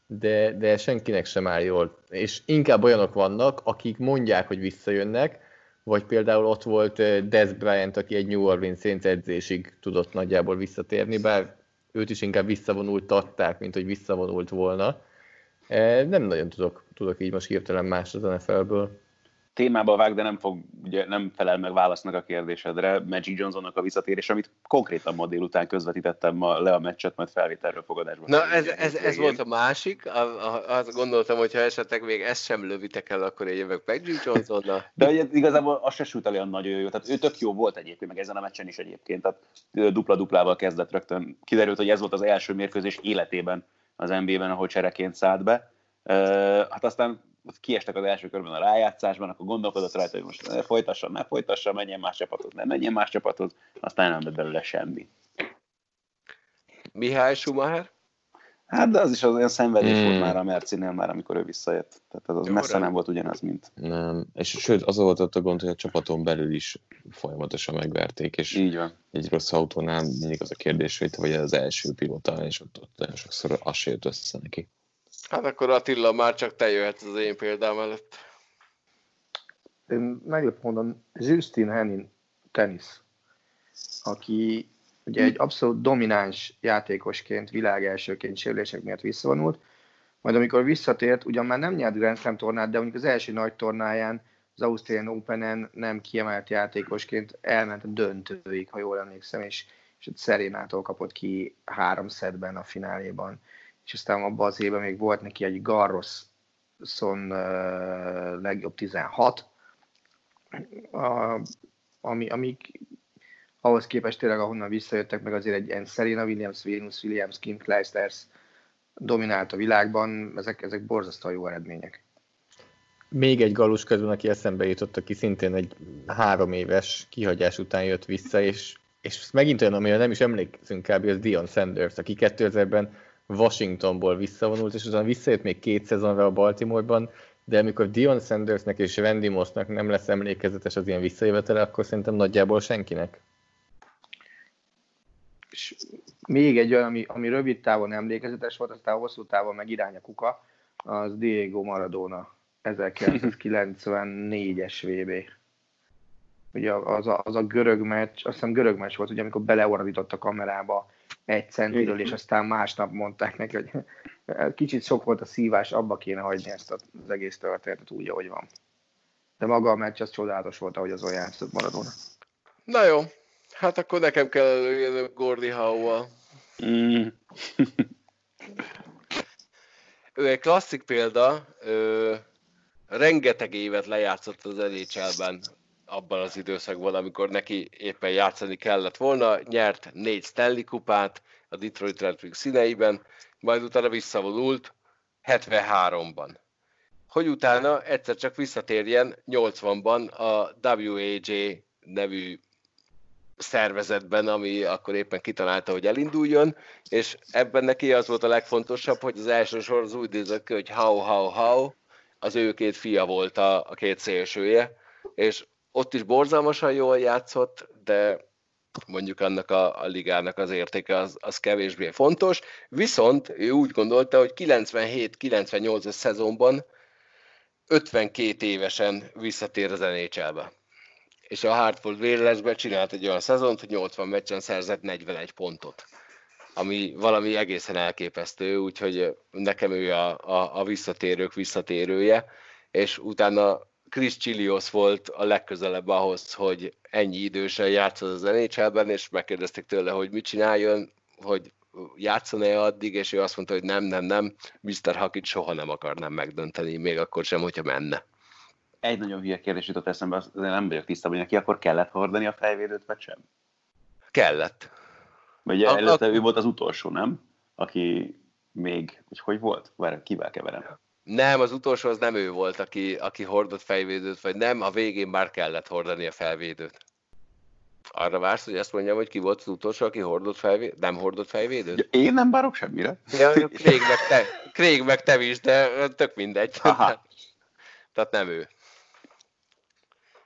de, de senkinek sem áll jól. És inkább olyanok vannak, akik mondják, hogy visszajönnek, vagy például ott volt Des Bryant, aki egy New Orleans Saints edzésig tudott nagyjából visszatérni, bár őt is inkább visszavonultatták, mint hogy visszavonult volna. Nem nagyon tudok, tudok így most hirtelen más az NFL-ből. Témába vág, de nem, fog, ugye nem felel meg válasznak a kérdésedre. Magic Johnsonnak a visszatérés, amit konkrétan ma délután közvetítettem ma le a meccset, majd felvételről fogadásba. Na, ez, ez, ez volt a másik. A, a, azt gondoltam, hogy ha esetleg még ezt sem lövitek el, akkor én jövök Magic Johnsonnal. De ugye igazából az se sült olyan nagyon jó. Tehát ő tök jó volt egyébként, meg ezen a meccsen is egyébként. Tehát dupla-duplával kezdett rögtön. Kiderült, hogy ez volt az első mérkőzés életében az NBA-ben, ahol csereként szállt be. Ö, Hát aztán kiestek az első körben a rájátszásban, akkor gondolkodott rajta, hogy most ne folytassa, ne folytassa, menjen más csapathoz, ne menjen más csapathoz, aztán nem lett belőle semmi. Mihály Schumacher? Hát de az is az olyan szenvedés Hmm. volt már a Mercinél már, amikor ő visszajött. Tehát az, az Jó, messze nem volt ugyanaz, mint Nem. És sőt, az volt ott a gond, hogy a csapaton belül is folyamatosan megverték, és így van. egy rossz autónál mindig az a kérdés, hogy te vagy az első pilota, és ott, ott nagyon sokszor az se jött össze neki. Hát akkor Attila, már csak te jöhetsz az én példám előtt. Én meglepő mondom, Justin Henin tenisz, aki ugye egy abszolút domináns játékosként, világ elsőként sérülések miatt visszavonult, majd amikor visszatért, ugyan már nem nyert Grand Slam tornát, de mondjuk az első nagy tornáján az Australian Open-en nem kiemelt játékosként elment a döntőig, ha jól emlékszem, és, és Szerénától kapott ki három szedben a fináléban. És aztán abban az évben még volt neki egy Garroson uh, legjobb 16, a, ami, amik ahhoz képest tényleg, ahonnan visszajöttek, meg azért egy ilyen Serena Williams, Venus Williams, Kim Clijsters dominált a világban, ezek, ezek borzasztóan jó eredmények. Még egy galus közül, aki eszembe jutott, aki szintén egy három éves kihagyás után jött vissza, és, és megint olyan, amire nem is emlékszünk kb. az Dion Sanders, aki 2000-ben Washingtonból visszavonult, és utána visszajött még két szezonra a Baltimoreban, de amikor Dion Sandersnek és Randy Mossnak nem lesz emlékezetes az ilyen visszajövetele, akkor szerintem nagyjából senkinek. És még egy olyan, ami, ami rövid távon emlékezetes volt, aztán hosszú távon meg irány a kuka, az Diego Maradona 1994-es VB. Ugye az a, az a görög meccs, azt hiszem görög meccs volt, ugye, amikor beleordított a kamerába egy centiről, és aztán másnap mondták neki, hogy kicsit sok volt a szívás, abba kéne hagyni ezt az egész történetet úgy, ahogy van. De maga a meccs az csodálatos volt, ahogy az olyan játszott Maradona. Na jó, hát akkor nekem kell előjönöm Gordy Howe-val. Mm. ő egy klasszik példa, ő, rengeteg évet lejátszott az NHL-ben abban az időszakban, amikor neki éppen játszani kellett volna, nyert négy Stanley kupát a Detroit Red Wings színeiben, majd utána visszavonult 73-ban. Hogy utána egyszer csak visszatérjen 80-ban a WAJ nevű szervezetben, ami akkor éppen kitalálta, hogy elinduljon, és ebben neki az volt a legfontosabb, hogy az első sor az úgy nézett ki, hogy how, how, how, az ő két fia volt a, a két szélsője, és ott is borzalmasan jól játszott, de mondjuk annak a, a ligának az értéke az, az kevésbé fontos, viszont ő úgy gondolta, hogy 97-98-as szezonban 52 évesen visszatér az NHL-be. És a Hartford Whalers-be csinált egy olyan szezont, hogy 80 meccsen szerzett 41 pontot ami valami egészen elképesztő, úgyhogy nekem ő a, a, a visszatérők visszatérője, és utána Chris Chilios volt a legközelebb ahhoz, hogy ennyi idősen játszol az nhl és megkérdezték tőle, hogy mit csináljon, hogy játszon-e addig, és ő azt mondta, hogy nem, nem, nem, Mr. Hakit soha nem akarnám megdönteni, még akkor sem, hogyha menne. Egy nagyon hülye kérdés jutott eszembe, az nem vagyok tisztában, hogy neki akkor kellett hordani a fejvédőt, vagy sem? Kellett. Vagy előtte a... ő volt az utolsó, nem? Aki még, hogy hogy volt? Várj, kivel keverem? Nem, az utolsó az nem ő volt, aki, aki hordott fejvédőt, vagy nem, a végén már kellett hordani a felvédőt. Arra vársz, hogy ezt mondjam, hogy ki volt az utolsó, aki hordott fejvédőt, nem hordott fejvédőt? Ja, én nem várok semmire. Ja, Craig meg te, Craig meg te is, de tök mindegy. Aha. Tehát nem ő.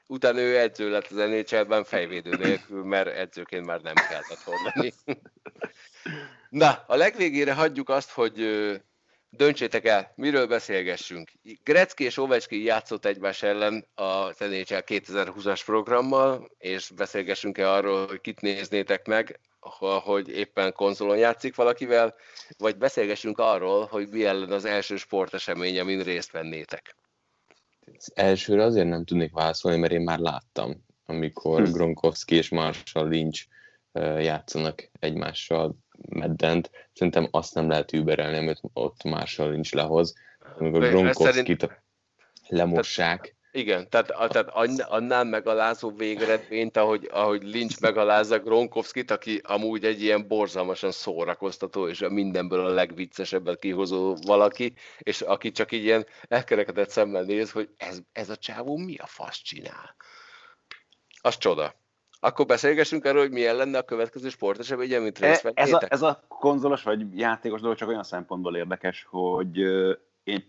Utána ő edző lett az NHL-ben fejvédő nélkül, mert edzőként már nem kellett hordani. Na, a legvégére hagyjuk azt, hogy Döntsétek el, miről beszélgessünk. Gretzky és Ovechkin játszott egymás ellen a NHL 2020-as programmal, és beszélgessünk-e arról, hogy kit néznétek meg, hogy éppen konzolon játszik valakivel, vagy beszélgessünk arról, hogy mi ellen az első sportesemény, amin részt vennétek. Az elsőre azért nem tudnék válaszolni, mert én már láttam, amikor hm. Gronkowski és Marshall Lynch játszanak egymással meddent, szerintem azt nem lehet überelni, amit ott Marshall nincs lehoz. Amikor Gronkowski-t szerint... lemossák. Tehát, igen, tehát, tehát annál megalázó végeredményt, ahogy, ahogy Lynch megalázza Gronkowski-t, aki amúgy egy ilyen borzalmasan szórakoztató, és a mindenből a legviccesebbet kihozó valaki, és aki csak így ilyen elkerekedett szemmel néz, hogy ez, ez a csávó mi a fasz csinál. Az csoda. Akkor beszélgessünk arról, hogy milyen lenne a következő sportesemény, amit részt e, ez a, ez a konzolos vagy játékos dolog csak olyan szempontból érdekes, hogy én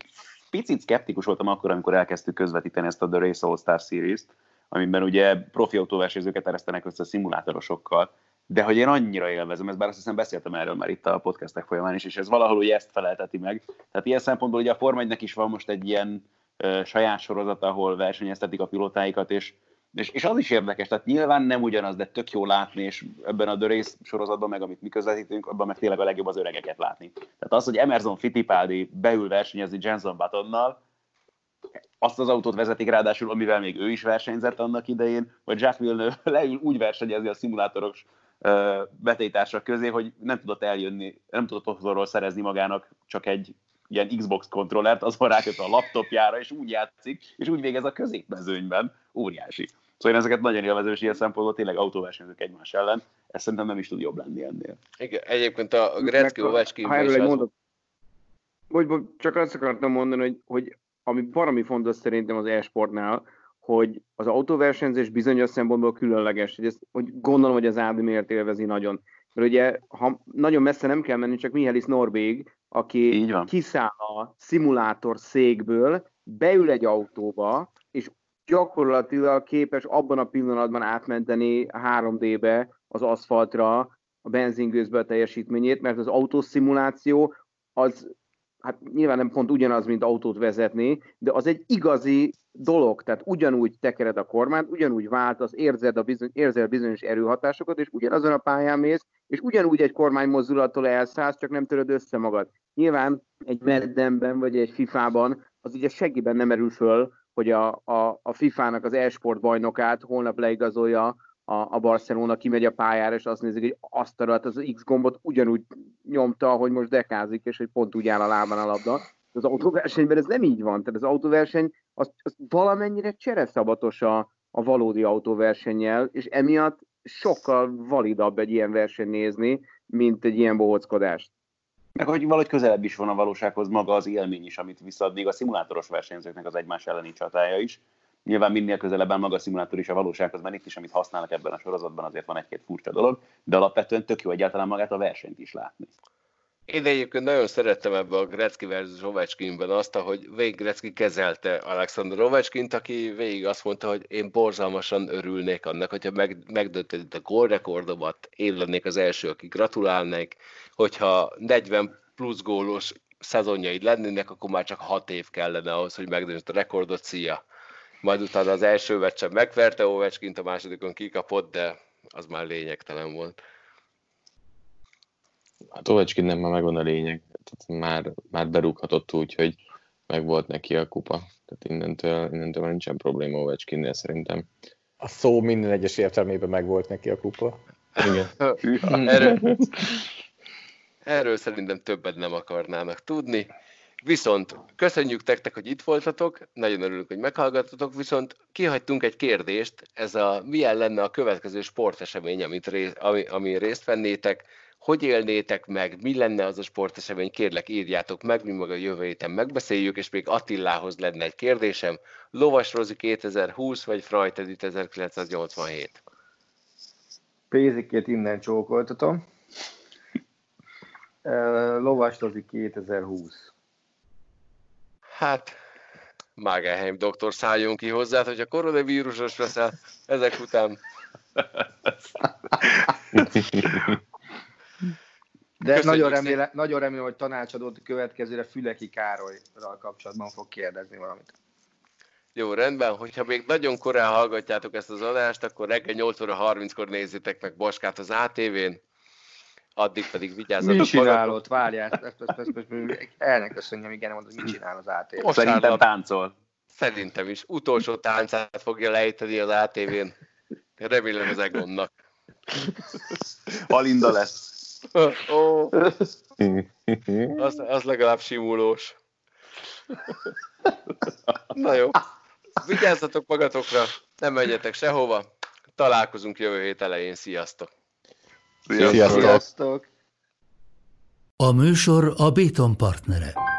picit szkeptikus voltam akkor, amikor elkezdtük közvetíteni ezt a The Race All Star Series-t, amiben ugye profi autóversenyzőket eresztenek össze szimulátorosokkal, de hogy én annyira élvezem, ez bár azt hiszem beszéltem erről már itt a podcastek folyamán is, és ez valahol ugye ezt felelteti meg. Tehát ilyen szempontból ugye a Forma 1 is van most egy ilyen ö, saját sorozat, ahol versenyeztetik a pilotáikat, és és, és az is érdekes, tehát nyilván nem ugyanaz, de tök jó látni, és ebben a The Race sorozatban, meg amit mi közvetítünk, abban meg tényleg a legjobb az öregeket látni. Tehát az, hogy Emerson Fittipaldi beül versenyezni Jenson Buttonnal, azt az autót vezetik ráadásul, amivel még ő is versenyzett annak idején, vagy Jack Villeneuve leül úgy versenyezni a szimulátoros betétársak közé, hogy nem tudott eljönni, nem tudott otthonról szerezni magának csak egy ilyen Xbox kontrollert, azon ráköt a laptopjára, és úgy játszik, és úgy végez a középmezőnyben. Óriási. Szóval én ezeket nagyon élvező, és ilyen szempontból tényleg autóversenyzők egymás ellen. Ez szerintem nem is tud jobb lenni ennél. Igen, egyébként a Gretzky Ovechkin Ha erről egy mondat, vagy, vagy csak azt akartam mondani, hogy, hogy ami valami fontos szerintem az e-sportnál, hogy az autóversenyzés bizonyos szempontból különleges, hogy, ezt, hogy gondolom, hogy az Ádi miért élvezi nagyon. Mert ugye, ha nagyon messze nem kell menni, csak Mihály Norvég, aki kiszáll a szimulátor székből, beül egy autóba, gyakorlatilag képes abban a pillanatban átmenteni 3D-be az aszfaltra a benzingőzbe a teljesítményét, mert az autószimuláció az hát nyilván nem pont ugyanaz, mint autót vezetni, de az egy igazi dolog, tehát ugyanúgy tekered a kormányt, ugyanúgy váltasz, érzed a bizony, érzel bizonyos erőhatásokat, és ugyanazon a pályán mész, és ugyanúgy egy kormány mozdulattól elszállsz, csak nem töröd össze magad. Nyilván egy Maddenben vagy egy FIFA-ban az ugye seggiben nem erül föl, hogy a, a, a FIFA-nak az e-sport bajnokát holnap leigazolja a, a Barcelona, kimegy a pályára, és azt nézik, hogy azt a az X gombot ugyanúgy nyomta, hogy most dekázik, és hogy pont úgy áll a lábán a labda. Az autóversenyben ez nem így van. Tehát az autóverseny az, az valamennyire csereszabatos a, a valódi autóversennyel, és emiatt sokkal validabb egy ilyen verseny nézni, mint egy ilyen bohockodást. Meg hogy valahogy közelebb is van a valósághoz maga az élmény is, amit viszont még a szimulátoros versenyzőknek az egymás elleni csatája is. Nyilván minél közelebb maga a szimulátor is a valósághoz, mert itt is, amit használnak ebben a sorozatban, azért van egy-két furcsa dolog, de alapvetően tök jó egyáltalán magát a versenyt is látni. Én egyébként nagyon szerettem ebbe a Gretzky versus Ovechkinben azt, hogy végig Gretzky kezelte Alexander Ovechkint, aki végig azt mondta, hogy én borzalmasan örülnék annak, hogyha meg, megdöntöd a gólrekordomat, én lennék az első, aki gratulálnék, hogyha 40 plusz gólos szezonjaid lennének, akkor már csak 6 év kellene ahhoz, hogy megdöntsd a rekordot, szia! Majd utána az első meccsen megverte Ovechkint, a másodikon kikapott, de az már lényegtelen volt. Hát Ovechkin nem már megvan a lényeg. Tehát már, már berúghatott úgy, hogy meg volt neki a kupa. Tehát innentől, innentől nincsen probléma Ovechkinnél szerintem. A szó minden egyes értelmében meg volt neki a kupa. Igen. erről, erről szerintem többet nem akarnának tudni. Viszont köszönjük nektek, hogy itt voltatok, nagyon örülünk, hogy meghallgattatok, viszont kihagytunk egy kérdést, ez a milyen lenne a következő sportesemény, amit rész, ami, ami részt vennétek, hogy élnétek meg, mi lenne az a sportesemény, kérlek írjátok meg, mi maga a jövő héten megbeszéljük, és még Attilához lenne egy kérdésem, Lovas Rozi 2020 vagy Frajtedit 1987? Pézikét innen csókoltatom. Lovas Rozi 2020. Hát, Magenheim doktor szálljon ki hozzá, hogy a koronavírusos veszel ezek után. De nagyon remélem, nagyon remélem, hogy tanácsadót a következőre Füleki Károlyral kapcsolatban fog kérdezni valamit. Jó, rendben, hogyha még nagyon korán hallgatjátok ezt az adást, akkor reggel 8 óra 30-kor nézzétek meg Baskát az ATV-n, addig pedig vigyázzatok. Mi csinálod? Várjál, ezt, ezt, ezt, ezt, ezt elnek köszönjem, igen, mondod, mit csinál az ATV. Most Szerintem táncol. Szerintem is. Utolsó táncát fogja lejteni az ATV-n. Remélem az Egonnak. Alinda lesz. Ó, az, az legalább simulós. Na jó. Vigyázzatok magatokra, nem menjetek sehova. Találkozunk jövő hét elején. Sziasztok! Sziasztok! Sziasztok. A műsor a Béton partnere.